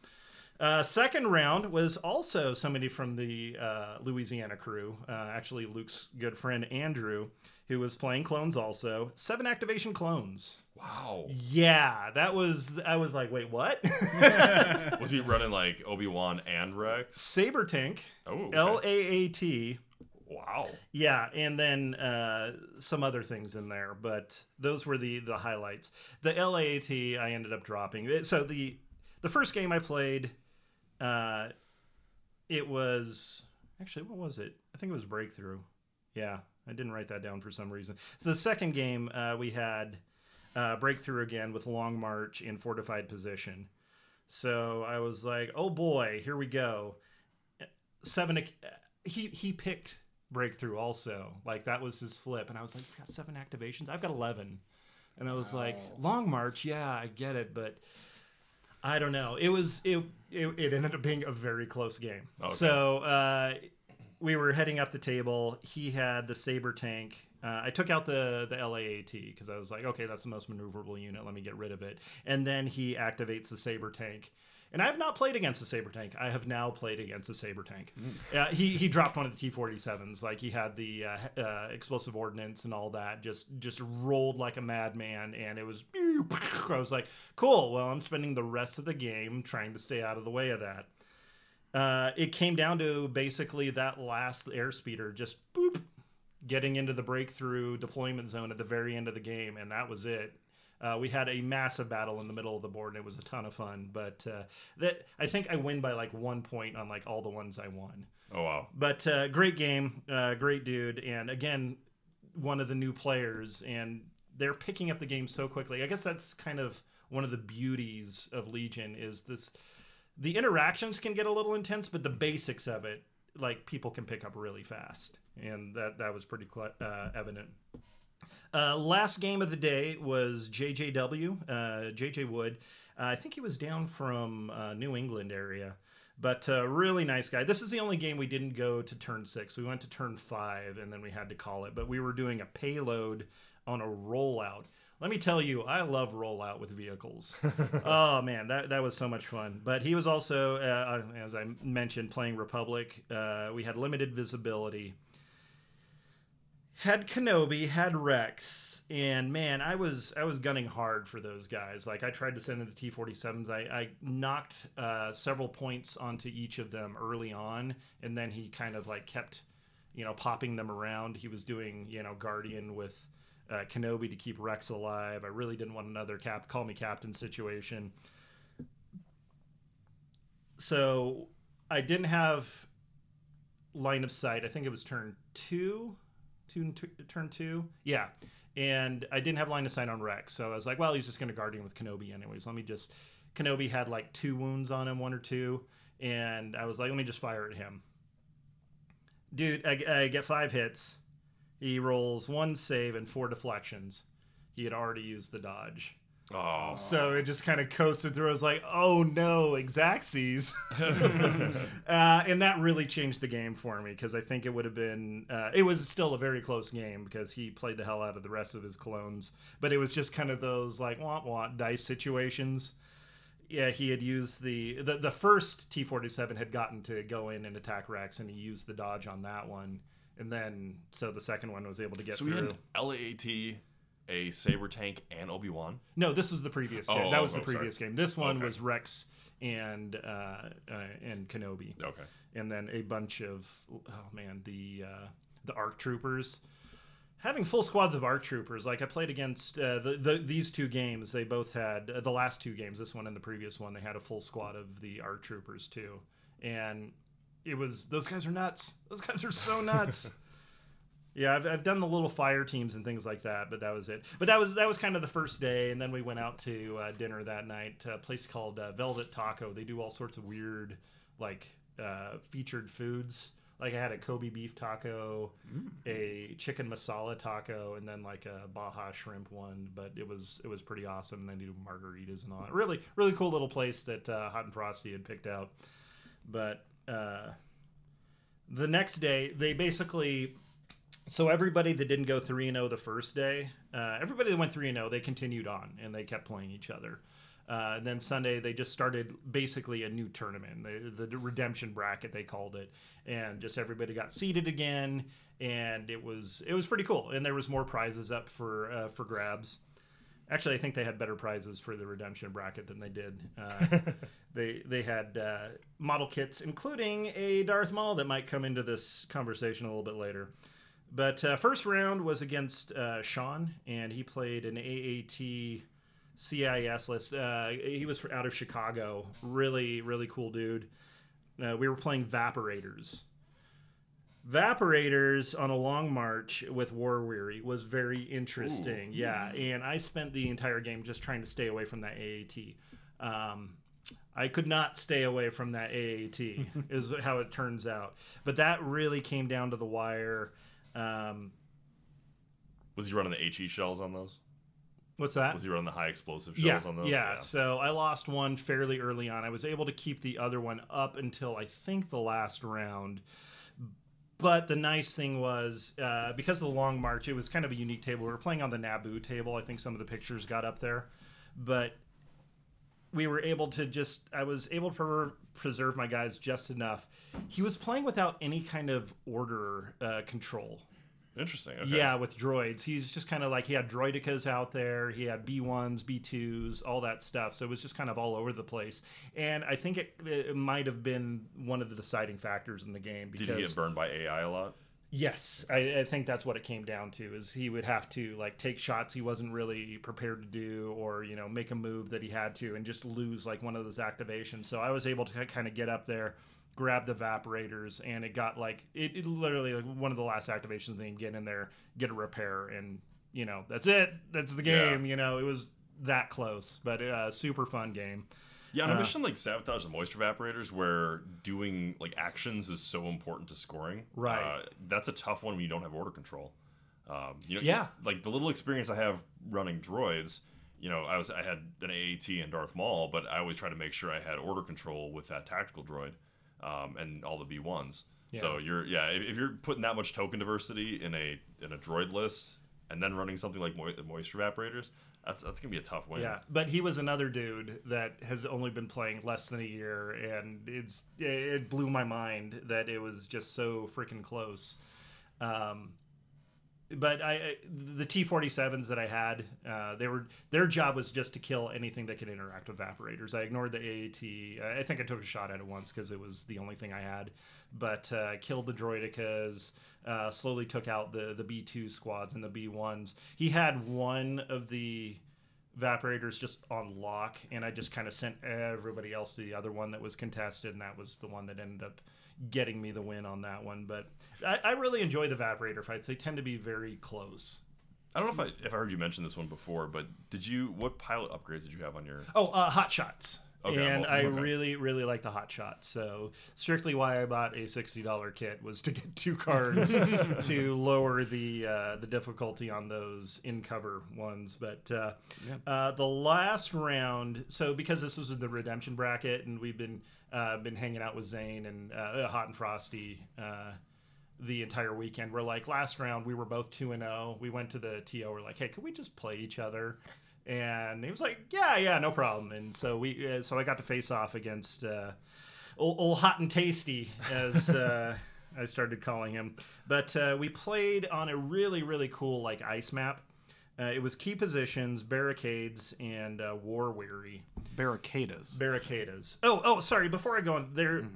Uh, second round was also somebody from the uh, Louisiana crew, uh, actually Luke's good friend Andrew, who was playing clones also. Seven activation clones. wow. Yeah, that was. I was like, wait, what? Was he running like Obi Wan and Rex? Saber tank, Oh. L A A T. wow. Yeah, and then uh, some other things in there, but those were the the highlights. The LAAT I ended up dropping. So the the first game I played, uh, it was actually what was it? I think it was Breakthrough. Yeah, I didn't write that down for some reason. So the second game uh, we had uh, Breakthrough again with Long March in fortified position. So I was like, oh boy, here we go. Seven. He he picked breakthrough also. Like that was his flip, and I was like, "You've got seven activations. I've got eleven, and I was like, long march, yeah, I get it, but I don't know. It was it it, it ended up being a very close game. Okay. So uh, we were heading up the table. He had the saber tank. Uh, I took out the the LAAT because I was like, okay, that's the most maneuverable unit. Let me get rid of it. And then he activates the saber tank. And I have not played against the saber tank. I have now played against the saber tank. Uh, he he dropped one of the T forty sevens. Like he had the uh, uh, explosive ordnance and all that. Just just rolled like a madman, and it was. I was like, cool. Well, I'm spending the rest of the game trying to stay out of the way of that. Uh, it came down to basically that last airspeeder just boop getting into the breakthrough deployment zone at the very end of the game, and that was it. Uh, we had a massive battle in the middle of the board, and it was a ton of fun. But uh, that I think I win by like one point on like all the ones I won. Oh wow. But uh, great game, uh, great dude, and again, one of the new players, and they're picking up the game so quickly. I guess that's kind of one of the beauties of Legion is this: the interactions can get a little intense, but the basics of it, like people can pick up really fast, and that that was pretty cl- uh, evident. Uh, last game of the day was JJW, uh, JJ Wood. Uh, I think he was down from uh, New England area. But uh, really nice guy. This is the only game we didn't go to turn six. We went to turn five, and then we had to call it. But we were doing a payload on a rollout. Let me tell you, I love rollout with vehicles. oh man, that that was so much fun. But he was also, uh, as I mentioned, playing Republic. Uh, we had limited visibility. Had Kenobi, had Rex, and man, I was I was gunning hard for those guys. Like I tried to send them to T forty sevens. I I knocked uh, several points onto each of them early on, and then he kind of like kept, you know, popping them around. He was doing you know Guardian with uh, Kenobi to keep Rex alive. I really didn't want another cap call me captain situation. So I didn't have line of sight. I think it was turn two, two, turn two. Yeah. And I didn't have line of sight on Rex. So I was like, well, he's just going to Guardian with Kenobi anyways. Let me just. Kenobi had like two wounds on him, one or two. And I was like, let me just fire at him. Dude, I, I get five hits he rolls one save and four deflections. He had already used the dodge. Oh, So it just kind of coasted through. I was like, oh no, Exacxes. uh, and that really changed the game for me because I think it would have been, uh, it was still a very close game because he played the hell out of the rest of his clones. But it was just kind of those like want want dice situations. Yeah, he had used the, the the first T forty seven had gotten to go in and attack Rex, and he used the dodge on that one, and then so the second one was able to get so we through. had an LAAT, a saber tank, and Obi Wan. No, this was the previous game. Oh, that was oh, the sorry. previous game. This one Okay. was Rex and uh, uh, and Kenobi, Okay. and then a bunch of oh man, the uh, the ARC troopers. Having full squads of ARC troopers, like I played against uh, the, the these two games, they both had uh, the last two games. This one and the previous one, they had a full squad of the ARC troopers too, and it was those guys are nuts. Those guys are so nuts. Yeah, I've, I've done the little fire teams and things like that, but that was it. But that was that was kind of the first day, and then we went out to uh, dinner that night. to A place called uh, Velvet Taco. They do all sorts of weird, like uh, featured foods. Like I had a Kobe beef taco, a chicken masala taco, and then like a Baja shrimp one. But it was it was pretty awesome. And then they do margaritas and all that. Really really cool little place that uh, Hot and Frosty had picked out. But uh, the next day, they basically so everybody that didn't go 3 and 0 the first day uh, everybody that went 3 and 0 they continued on and they kept playing each other. Uh, and then sunday they just started basically a new tournament. The, the redemption bracket they called it. And just everybody got seated again. And it was it was pretty cool. And there was more prizes up for uh, for grabs. Actually, I think they had better prizes for the redemption bracket than they did. Uh, they they had uh, model kits, including a Darth Maul that might come into this conversation a little bit later. But uh, first round was against uh, Sean, and he played an AAT CIS list. Uh, he was out of Chicago. Really, really cool dude. Uh, we were playing Vaporators. Vaporators on a long march with War Weary was very interesting. Yeah, and I spent the entire game just trying to stay away from that AAT. Um, I could not stay away from that AAT, is how it turns out. But that really came down to the wire. Um, Was he running the HE shells on those? what's that? Was he running the high explosive yeah, shells on those? yeah. yeah, So I lost one fairly early on. I was able to keep the other one up until I think the last round. But the nice thing was, uh, because of the long march, it was kind of a unique table. We were playing on the Naboo table. I think some of the pictures got up there. But we were able to just, I was able to preserve my guys just enough. He was playing without any kind of order uh, control. Interesting. Okay. Yeah, with droids. He's just kind of like he had droidekas out there. He had B1s, B2s, all that stuff. So it was just kind of all over the place. And I think it, it might have been one of the deciding factors in the game because Did he get burned by AI a lot? Yes, I, I think that's what it came down to. Is he would have to like take shots he wasn't really prepared to do, or you know make a move that he had to, and just lose like one of those activations. So I was able to kind of get up there, grab the evaporators, and it got like it, it literally like one of the last activations. Then get in there, get a repair, and you know that's it. That's the Yeah. game. You know it was that close, but uh, super fun game. Yeah, on a Uh, mission like Sabotage the Moisture Evaporators, where doing like actions is so important to scoring, Right. Uh, that's a tough one when you don't have order control. Um, you know, Yeah. like the little experience I have running droids. You know, I was I had an AAT and Darth Maul, but I always try to make sure I had order control with that tactical droid. um, and all the B ones. So you're yeah, if, if, you're putting that much token diversity in a in a droid list and then running something like mo- moisture evaporators, that's that's gonna be a tough win. Yeah, but he was another dude that has only been playing less than a year, and it's it blew my mind that it was just so freaking close. Um, but I, I the T forty sevens that I had, uh, they were their job was just to kill anything that could interact with evaporators. I ignored the AAT. I think I took a shot at it once because it was the only thing I had, but uh, killed the droidekas. Uh, slowly took out the the B two squads and the B ones. He had one of the evaporators just on lock, and I just kind of sent everybody else to the other one that was contested, and that was the one that ended up getting me the win on that one. But I, I really enjoy the evaporator fights; they tend to be very close. I don't know if I if I heard you mention this one before, but did you what pilot upgrades did you have on your? Oh, uh, hot shots. Okay, and I okay. really, really like the hot shot. So strictly why I bought a sixty dollar kit was to get two cards to lower the uh, the difficulty on those in cover ones. But uh, uh, the last round, so because this was the redemption bracket, and we've been uh, been hanging out with Zane and uh, Hot and Frosty. Uh, the entire weekend. We're like last round we were both two and zero. We went to the TO. We're like, hey, could we just play each other? And he was like, yeah, yeah, no problem. And so we, uh, so I got to face off against uh, old, old hot and tasty as uh, I started calling him. But uh, we played on a really, really cool like ice map. Uh, it was key positions, barricades, and uh, war weary Barricadas. barricadas. Oh, oh, sorry. Before I go on, there,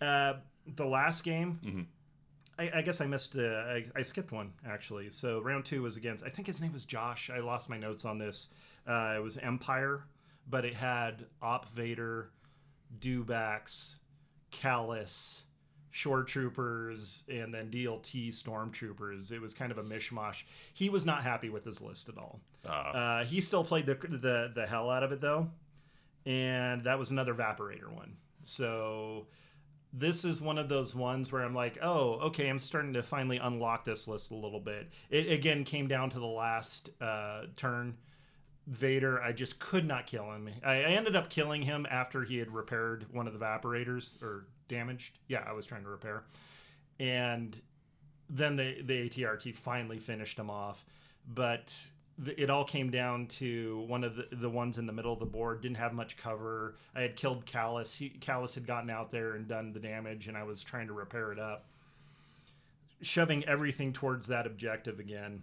uh, the last game. I, I guess I missed. Uh, I, I skipped one actually. So round two was against. I think his name was Josh. I lost my notes on this. Uh, it was Empire, but it had Op Vader, Dewbacks, Kallus, Shore Troopers, and then DLT Stormtroopers. It was kind of a mishmash. He was not happy with his list at all. Uh, he still played the, the the hell out of it though, and that was another Vaporator one. So this is one of those ones where I'm like, oh, okay, I'm starting to finally unlock this list a little bit. It again came down to the last uh, turn. Vader, I just could not kill him. I, I ended up killing him after he had repaired one of the evaporators or damaged. Yeah, I was trying to repair, and then the the ATRT finally finished him off. But it all came down to one of the, the ones in the middle of the board didn't have much cover. I had killed Kallus. Kallus had gotten out there and done the damage, and I was trying to repair it up. Shoving everything towards that objective again,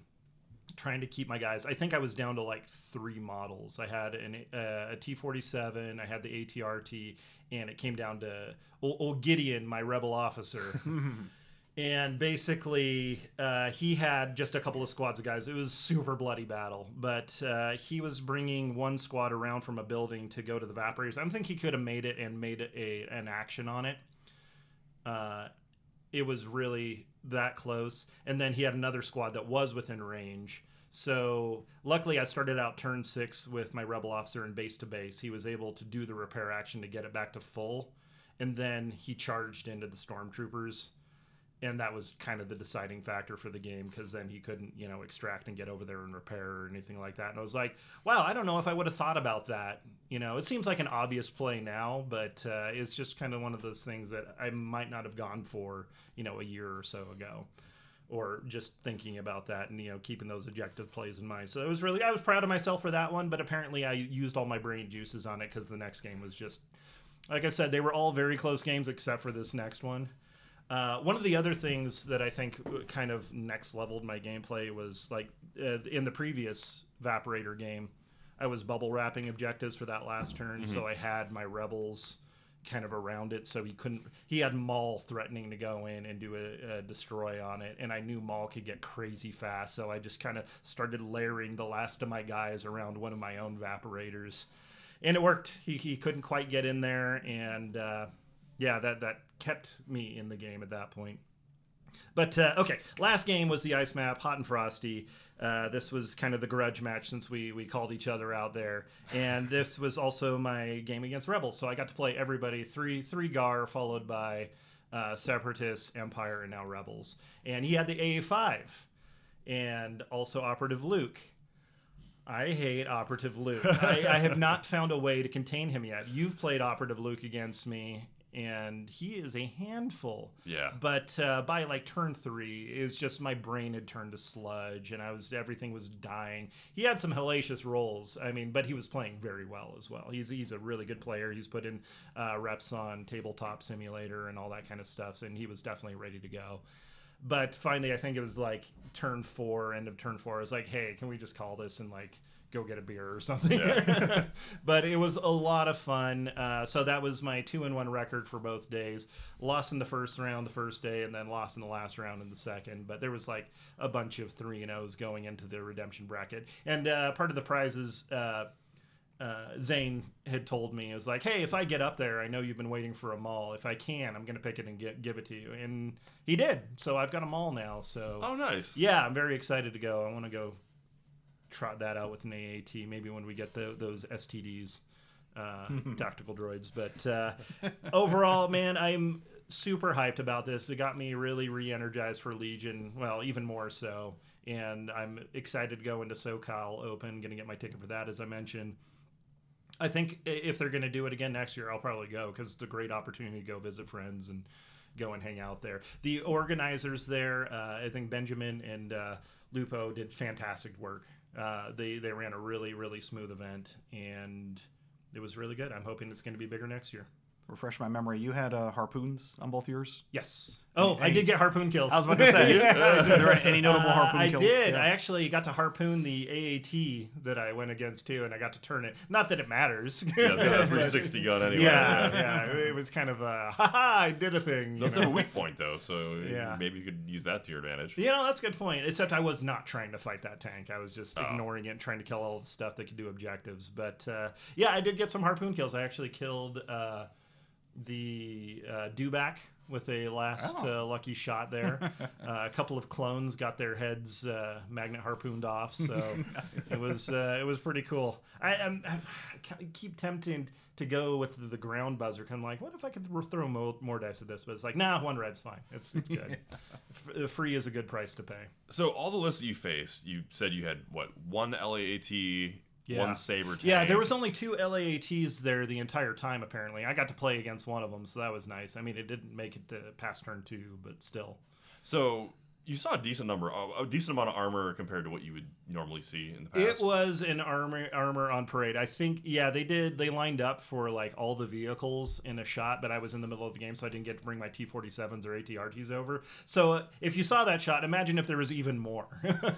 trying to keep my guys. I think I was down to like three models. I had an, uh, a T forty seven, I had the ATRT, and it came down to old, old Gideon, my rebel officer and basically uh, he had just a couple of squads of guys. It was super bloody battle but uh, he was bringing one squad around from a building to go to the evaporators i don't think he could have made it and made a, an action on it. Uh, it was really that close. And then he had another squad that was within range. So luckily i started out turn six with my rebel officer in base to base. He was able to do the repair action to get it back to full. And then he charged into the stormtroopers and that was kind of the deciding factor for the game because then he couldn't you know extract and get over there and repair or anything like that. And i was like wow i don't know if i would have thought about that. You know it seems like an obvious play now but uh, it's just kind of one of those things that i might not have gone for you know a year or so ago or just thinking about that and you know keeping those objective plays in mind. So it was really i was proud of myself for that one but apparently i used all my brain juices on it because the next game was just like i said they were all very close games except for this next one uh, one of the other things that I think kind of next leveled my gameplay was like uh, in the previous Vaporator game, I was bubble wrapping objectives for that last turn, so I had my rebels kind of around it, so he couldn't. He had Maul threatening to go in and do a, a destroy on it, and I knew Maul could get crazy fast, so I just kind of started layering the last of my guys around one of my own Vaporators, and it worked. He he couldn't quite get in there, and. Uh, yeah, that that kept me in the game at that point. But uh, okay, last game was the ice map, hot and frosty. Uh, this was kind of the grudge match since we we called each other out there, and this was also my game against rebels. So I got to play everybody three three gar followed by uh, separatists, empire, and now rebels. And he had the AA five, and also operative Luke. I hate Operative Luke. I, I have not found a way to contain him yet. You've played Operative Luke against me, and he is a handful. Yeah. But uh, by like turn three, it was just my brain had turned to sludge, and I was everything was dying. He had some hellacious rolls, I mean, but he was playing very well as well. He's he's a really good player. He's put in uh, reps on tabletop simulator and all that kind of stuff, and he was definitely ready to go. But finally, I think it was like turn four, end of turn four. I was like, hey, can we just call this and like go get a beer or something? but it was a lot of fun. Uh, so that was my two and one record for both days. Lost in the first round the first day, and then lost in the last round in the second. But there was like a bunch of three and O's going into the redemption bracket, and uh, part of the prizes. Uh, uh, Zane had told me it was like, hey, if I get up there, I know you've been waiting for a Maul. If I can, I'm gonna pick it and get, give it to you, and he did. So I've got a Maul now. So Oh, nice. yeah, I'm very excited to go. I want to go trot that out with an AAT. Maybe when we get the, those STDs, uh, tactical droids. But uh, overall, man, I'm super hyped about this. It got me really re-energized for Legion. Well, even more so. And I'm excited to go into SoCal Open. Going to get my ticket for that, as I mentioned. I think if they're going to do it again next year, I'll probably go because it's a great opportunity to go visit friends and go and hang out there. The organizers there, uh, I think Benjamin and uh, Lupo did fantastic work. Uh, they they ran a really really smooth event and it was really good. I'm hoping it's going to be bigger next year. Refresh my memory. You had uh, harpoons on both yours. Yes. Oh, I did get harpoon kills. I was about to say. Yeah. Are there any notable Uh, harpoon I kills? did. Yeah. I actually got to harpoon the AAT that I went against too, and I got to turn it. Not that it matters. Yeah, it's got a 360 gun anyway. Yeah, yeah. It was kind of a, haha, I did a thing. you Doesn't know? have a weak point though, so Yeah. maybe you could use that to your advantage. You know, that's a good point. Except I was not trying to fight that tank. I was just Oh. ignoring it and trying to kill all the stuff that could do objectives. But uh, yeah, I did get some harpoon kills. I actually killed uh, the uh, Dewback with a last Oh. uh, lucky shot there. uh, a couple of clones got their heads uh, magnet harpooned off, so it was uh, it was pretty cool. I, I'm, I keep tempting to go with the, the ground buzzer, I'm like, what if I could throw more, more dice at this? But it's like, nah, one red's fine. It's it's good. F- uh, free is a good price to pay. So all the lists that you faced, you said you had what one LAAT, Yeah. one saber. Yeah, there was only two LAATs there the entire time. Apparently, I got to play against one of them, so that was nice. I mean, it didn't make it to past turn two, but still. So you saw a decent number, a decent amount of armor compared to what you would normally see in the past. It was an armor armor on parade. I think yeah, they did. They lined up for like all the vehicles in a shot, but I was in the middle of the game, so I didn't get to bring my T47s or ATRTs over. So uh, if you saw that shot, imagine if there was even more.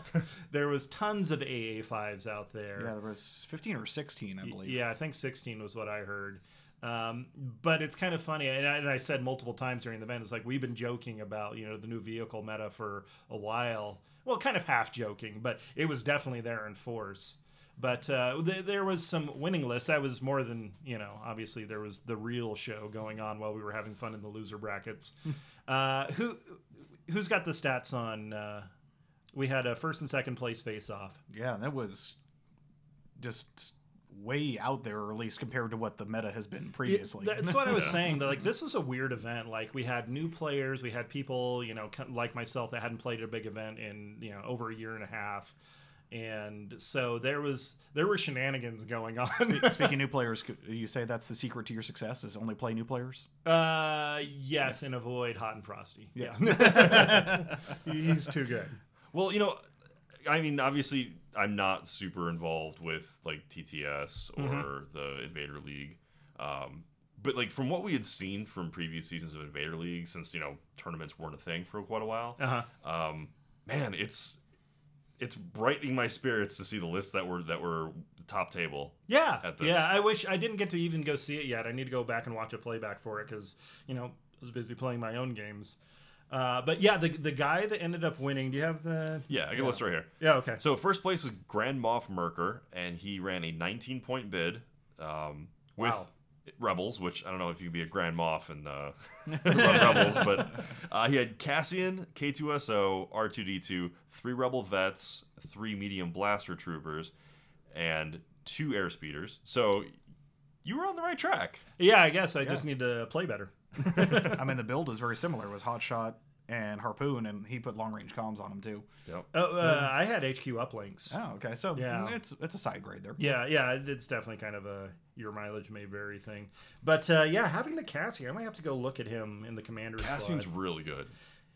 there was tons of AA5s out there. Yeah, there was 15 or 16, I believe. Yeah, I think 16 was what I heard. Um, but it's kind of funny, and I, and I said multiple times during the event, it's like we've been joking about you know the new vehicle meta for a while. Well, kind of half joking, but it was definitely there in force. But uh, th- there was some winning list. That was more than you know. Obviously, there was the real show going on while we were having fun in the loser brackets. uh, who who's got the stats on? Uh, we had a first and second place face off. Yeah, that was just way out there, or at least compared to what the meta has been previously. That's what I was saying. That like this was a weird event. Like we had new players, we had people, you know, like myself that hadn't played a big event in you know over a year and a half, and so there was there were shenanigans going on. Speaking new players, you say that's the secret to your success is only play new players? uh, yes, and avoid hot and frosty. Yes. Yeah, he's too good. Well, you know, I mean, obviously, I'm not super involved with like TTS or Mm-hmm. the Invader League, um, but like from what we had seen from previous seasons of Invader League, since you know tournaments weren't a thing for quite a while, Uh huh. um, man, it's it's brightening my spirits to see the list that were that were the top table. Yeah, yeah. I wish I didn't get to even go see it yet. I need to go back and watch a playback for it because you know I was busy playing my own games. Uh, but yeah, the the guy that ended up winning. Do you have the? Yeah, I got a list right here. Yeah. Okay. So first place was Grand Moff Merker, and he ran a 19 point bid um, with Wow. Rebels, which I don't know if you can be a Grand Moff and uh, run Rebels, but uh, he had Cassian, K2SO, R2D2, three Rebel vets, three medium blaster troopers, and two airspeeders. So you were on the right track. Yeah, I guess I just need to play better. I mean, the build is very similar. It was Hotshot, and Harpoon, and he put long range comms on him too. Yep. Oh, uh, I had HQ uplinks. Oh, okay. So Yeah. it's it's a side grade there. Yeah, yeah, it's definitely kind of a your mileage may vary thing. But uh, yeah, having the Cassie, I might have to go look at him in the commander Cassian's slot. really good.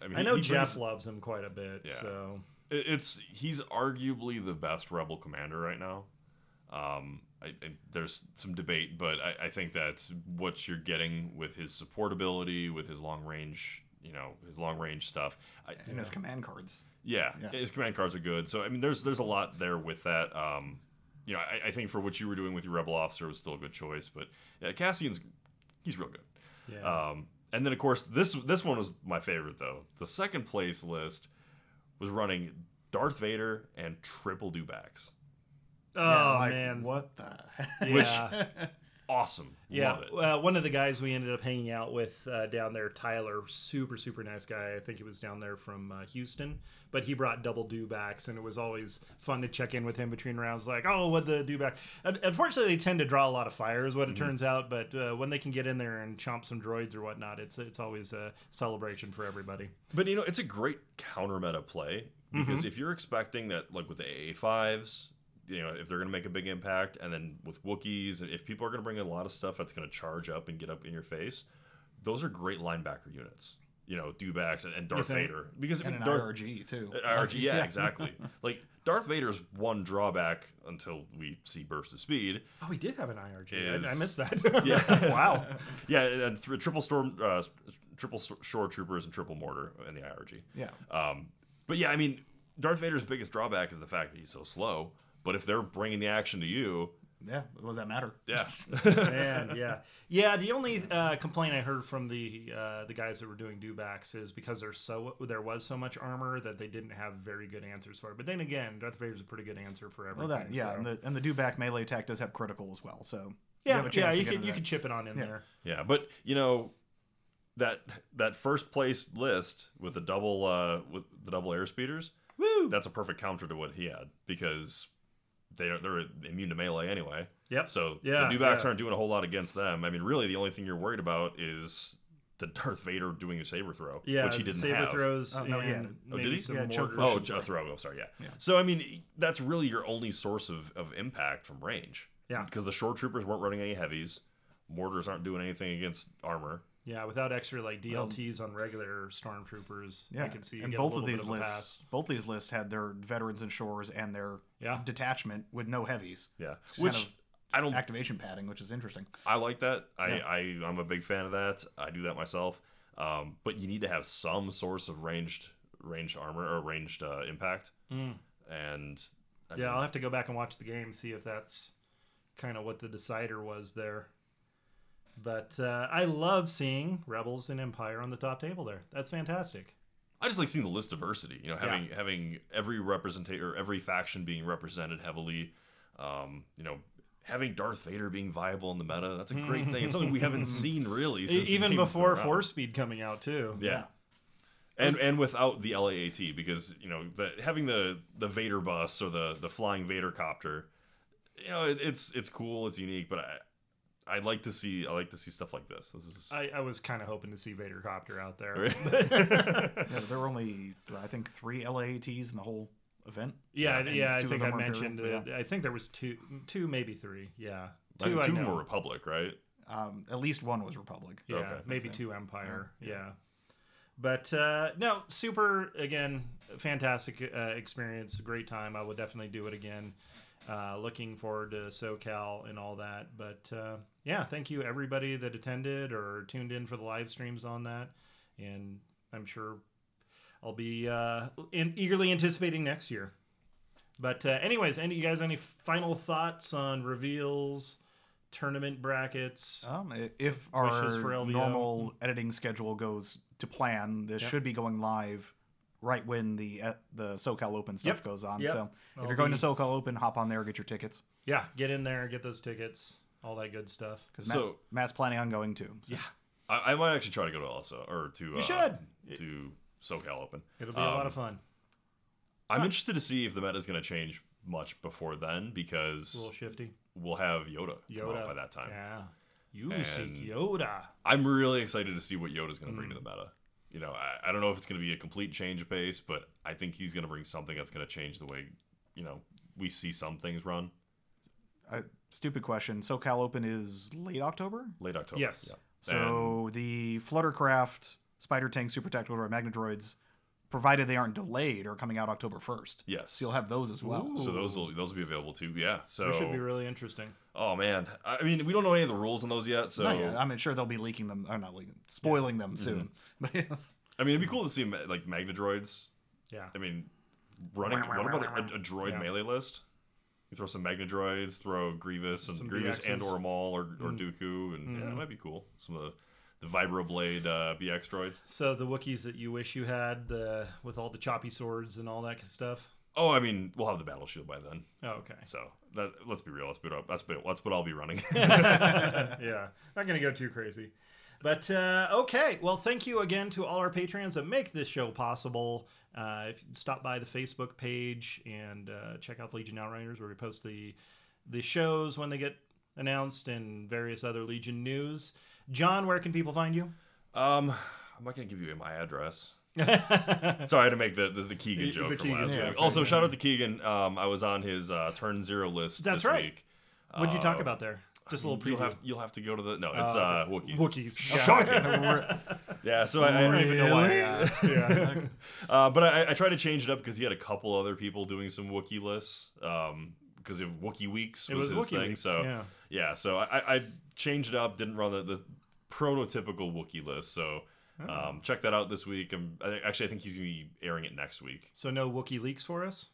I mean, I know Jeff brings- loves him quite a bit. Yeah. So it's he's arguably the best rebel commander right now. Um, I, I, there's some debate, but I, I think that's what you're getting with his support ability, with his long range, you know, his long range stuff. I, And his command cards. yeah, Yeah. his command cards are good. So I mean, there's there's a lot there with that. Um, you know, I, I think for what you were doing with your rebel officer was still a good choice, but yeah, Cassian's he's real good. yeah, Um, and then of course this this one was my favorite though. The second place list was running Darth Vader and triple dewbacks. Oh Yeah, like, man, what the? yeah. Awesome. Yeah, Love it. uh, one of the guys we ended up hanging out with uh, down there, Tyler, super super nice guy. I think he was down there from uh, Houston, but he brought double dewbacks, and it was always fun to check in with him between rounds. Like, oh, what the dewback? Un- Unfortunately, they tend to draw a lot of fire, is what Mm-hmm. it turns out. But uh, when they can get in there and chomp some droids or whatnot, it's it's always a celebration for everybody. But you know, it's a great counter meta play Mm-hmm. because if you're expecting that, like with the AA5s, you know, if they're going to make a big impact, and then with Wookiees, and if people are going to bring a lot of stuff that's going to charge up and get up in your face, those are great linebacker units. You know, dewbacks and, and Darth think? Vader because I and mean, an Darth, IRG too. Uh, RG, yeah, exactly. like Darth Vader's one drawback until we see burst of speed. Oh, he did have an IRG. Is- I, I missed that. Yeah. wow. Yeah, and th- triple storm, uh, triple s- shore troopers and triple mortar in the IRG. Yeah. Um, but yeah, I mean, Darth Vader's biggest drawback is the fact that he's so slow. But if they're bringing the action to you, Yeah. What does that matter? yeah, Man, yeah, yeah. The only uh, complaint I heard from the uh, the guys that were doing dewbacks is because there's so there was so much armor that they didn't have very good answers for it. But then again, Darth Vader's a pretty good answer for everything. Well, that yeah, so- and the and the dewback melee attack does have critical as well. So yeah, have a yeah. You get can you that. can chip it on in Yeah. there. yeah. But you know, that that first place list with the double uh, with the double air speeders, Woo! that's a perfect counter to what he had because they are they're immune to melee anyway. Yep. So Yeah, the dewbacks yeah. aren't doing a whole lot against them. I mean, really, the only thing you're worried about is the Darth Vader doing a saber throw, yeah, which he didn't saber have. throws. Oh, no, he had and. Oh, did he? some Yeah, choke mortars. Oh, a throw. Oh, sorry, yeah. Yeah. So I mean, that's really your only source of, of impact from range. Yeah. Because the shore troopers weren't running any heavies, mortars aren't doing anything against armor. Yeah, without extra like DLTs on regular stormtroopers, yeah, I can see you and get both a of these bit of a lists, pass. both these lists had their veterans and shores and their Yeah. detachment with no heavies Yeah, which kind of I don't. activation padding, which is interesting. I like that. I, Yeah. I I'm a big fan of that. I do that myself. Um, but you need to have some source of ranged ranged armor or ranged uh, impact. Mm. And I Yeah, mean, I'll have to go back and watch the game see if that's kind of what the decider was there. But uh, I love seeing Rebels and Empire on the top table there. That's fantastic. I just like seeing the list diversity. You know, having having every representation or every faction being represented heavily. Um, you know, having Darth Vader being viable in the meta. That's a great thing. It's something we haven't seen really since Even before. Force Speed coming out too. Yeah. And and without the LAAT because you know the having the the Vader bus or the the flying Vader copter, you know it, it's it's cool, it's unique, but I I like to see I like to see stuff like this. This is I, I was kind of hoping to see Vader Copter out there. Yeah, there were only I think three LAATs in the whole event. Yeah, And yeah. I think I were mentioned. Imperial, Uh, I think there was two, two maybe three. Yeah, I think two. I two know. were Republic, right? Um, at least one was Republic. Yeah, Okay. maybe Okay. two Empire. Yeah. But uh, no, super again, fantastic uh, experience, great time. I would definitely do it again. Uh, looking forward to SoCal and all that. But uh, yeah, thank you everybody that attended or tuned in for the live streams on that, and I'm sure I'll be uh, in, eagerly anticipating next year. But uh, anyways, any you guys any final thoughts on reveals, tournament brackets? Um, if our normal editing schedule goes to plan, this Yep. should be going live right when the uh, the SoCal Open stuff Yep. goes on. Yep. So if I'll you're going be- to SoCal Open, hop on there, get your tickets. Yeah, get in there, get those tickets, all that good stuff. Because So- Matt's planning on going too. So. Yeah, I, I might actually try to go to also or to you uh, should. to SoCal Open. It'll be a lot Um, of fun. I'm interested to see if the meta is going to change much before then because A little shifty. we'll have Yoda, Yoda by that time. Yeah, you And- seek Yoda. I'm really excited to see what Yoda's going to bring to the meta. you know, I, I don't know if it's going to be a complete change of pace, but I think he's going to bring something that's going to change the way, you know, we see some things run. Uh, stupid question. SoCal Open is late October. Late October. Yes. Yeah. So the Fluttercraft, Spider Tank, Super Tactical Droid, Magnadroids, provided they aren't delayed, are coming out October first. Yes. So you'll have those as well. so those will those will be available too. Yeah. So It should be really interesting. oh man, I mean we don't know any of the rules on those yet. So Not yet. I'm sure they'll be leaking them. Or not leaking, spoiling them Mm-hmm. soon. But yes. I mean it'd be cool to see ma- like Magnadroids. Yeah. I mean, running. What about a, a droid Yeah. melee list? You throw some Magnadroids, throw Grievous and Some Grievous BXs. and or Maul or, or Mm. Dooku, and yeah, Mhm. it might be cool. Some of the the Vibroblade uh, BX droids. So the Wookiees that you wish you had, the with all the choppy swords and all that kind of stuff. Oh, I mean, we'll have the battle shield by then. Oh, okay. So that, let's be real. Let's put up. That's what- that's what I'll be running. yeah, not gonna go too crazy. But uh, okay, well, thank you again to all our patrons that make this show possible. Uh, if you stop by the Facebook page and uh, check out the Legion Outriders, where we post the the shows when they get announced and various other Legion news. John, where can people find you? um, I'm not gonna give you my address. Sorry to make the the, the Keegan The- joke the from Keegan, last yeah, week. Also, shout out to Keegan. Um, I was on his uh, turn zero list. That's right. Week. What'd you talk Uh, about there? Just a little preview. You'll have you'll have to go to the no. It's uh, okay. Wookiees. Wookiees. Shocking. yeah. So I, I don't even know why I asked. Yeah. uh, but I, I tried to change it up because he had a couple other people doing some Wookiee lists. Um, because of Wookiee Weeks was, was his Wookiee thing. Weeks, So yeah. yeah, so I, I- changed it up. Didn't run the, the prototypical Wookiee list. So Oh. um, check that out this week. I'm, I, actually, I think he's gonna be airing it next week. So no Wookiee leaks for us.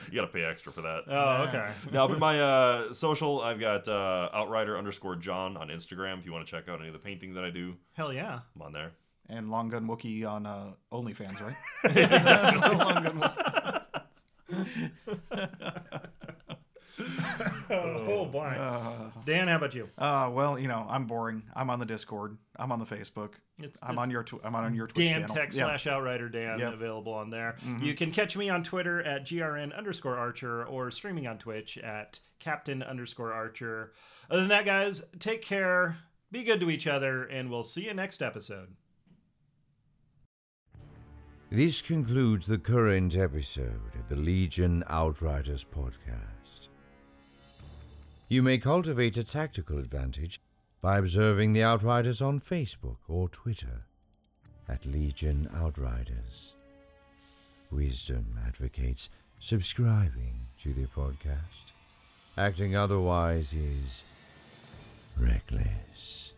you got to pay extra for that. Oh, okay. now, but my uh, social, I've got uh, Outrider underscore John on Instagram. If you want to check out any of the painting that I do, Hell yeah. I'm on there. And Long Gun Wookie on uh, OnlyFans, right? exactly. Long Gun Wookie. Oh, boy. Uh, Dan, how about you? uh, well, you know, I'm boring. I'm on the Discord. I'm on the Facebook. It's, I'm it's on your. Tw- I'm on your Twitch Dan channel. Tech Yeah. slash Outrider Dan Yep. available on there. Mm-hmm. You can catch me on Twitter at grn underscore Archer or streaming on Twitch at Captain underscore Archer. Other than that, guys, take care, be good to each other, and we'll see you next episode. This concludes the current episode of the Legion Outriders podcast. You may cultivate a tactical advantage by observing the Outriders on Facebook or Twitter at Legion Outriders. Wisdom advocates subscribing to the podcast. Acting otherwise is reckless.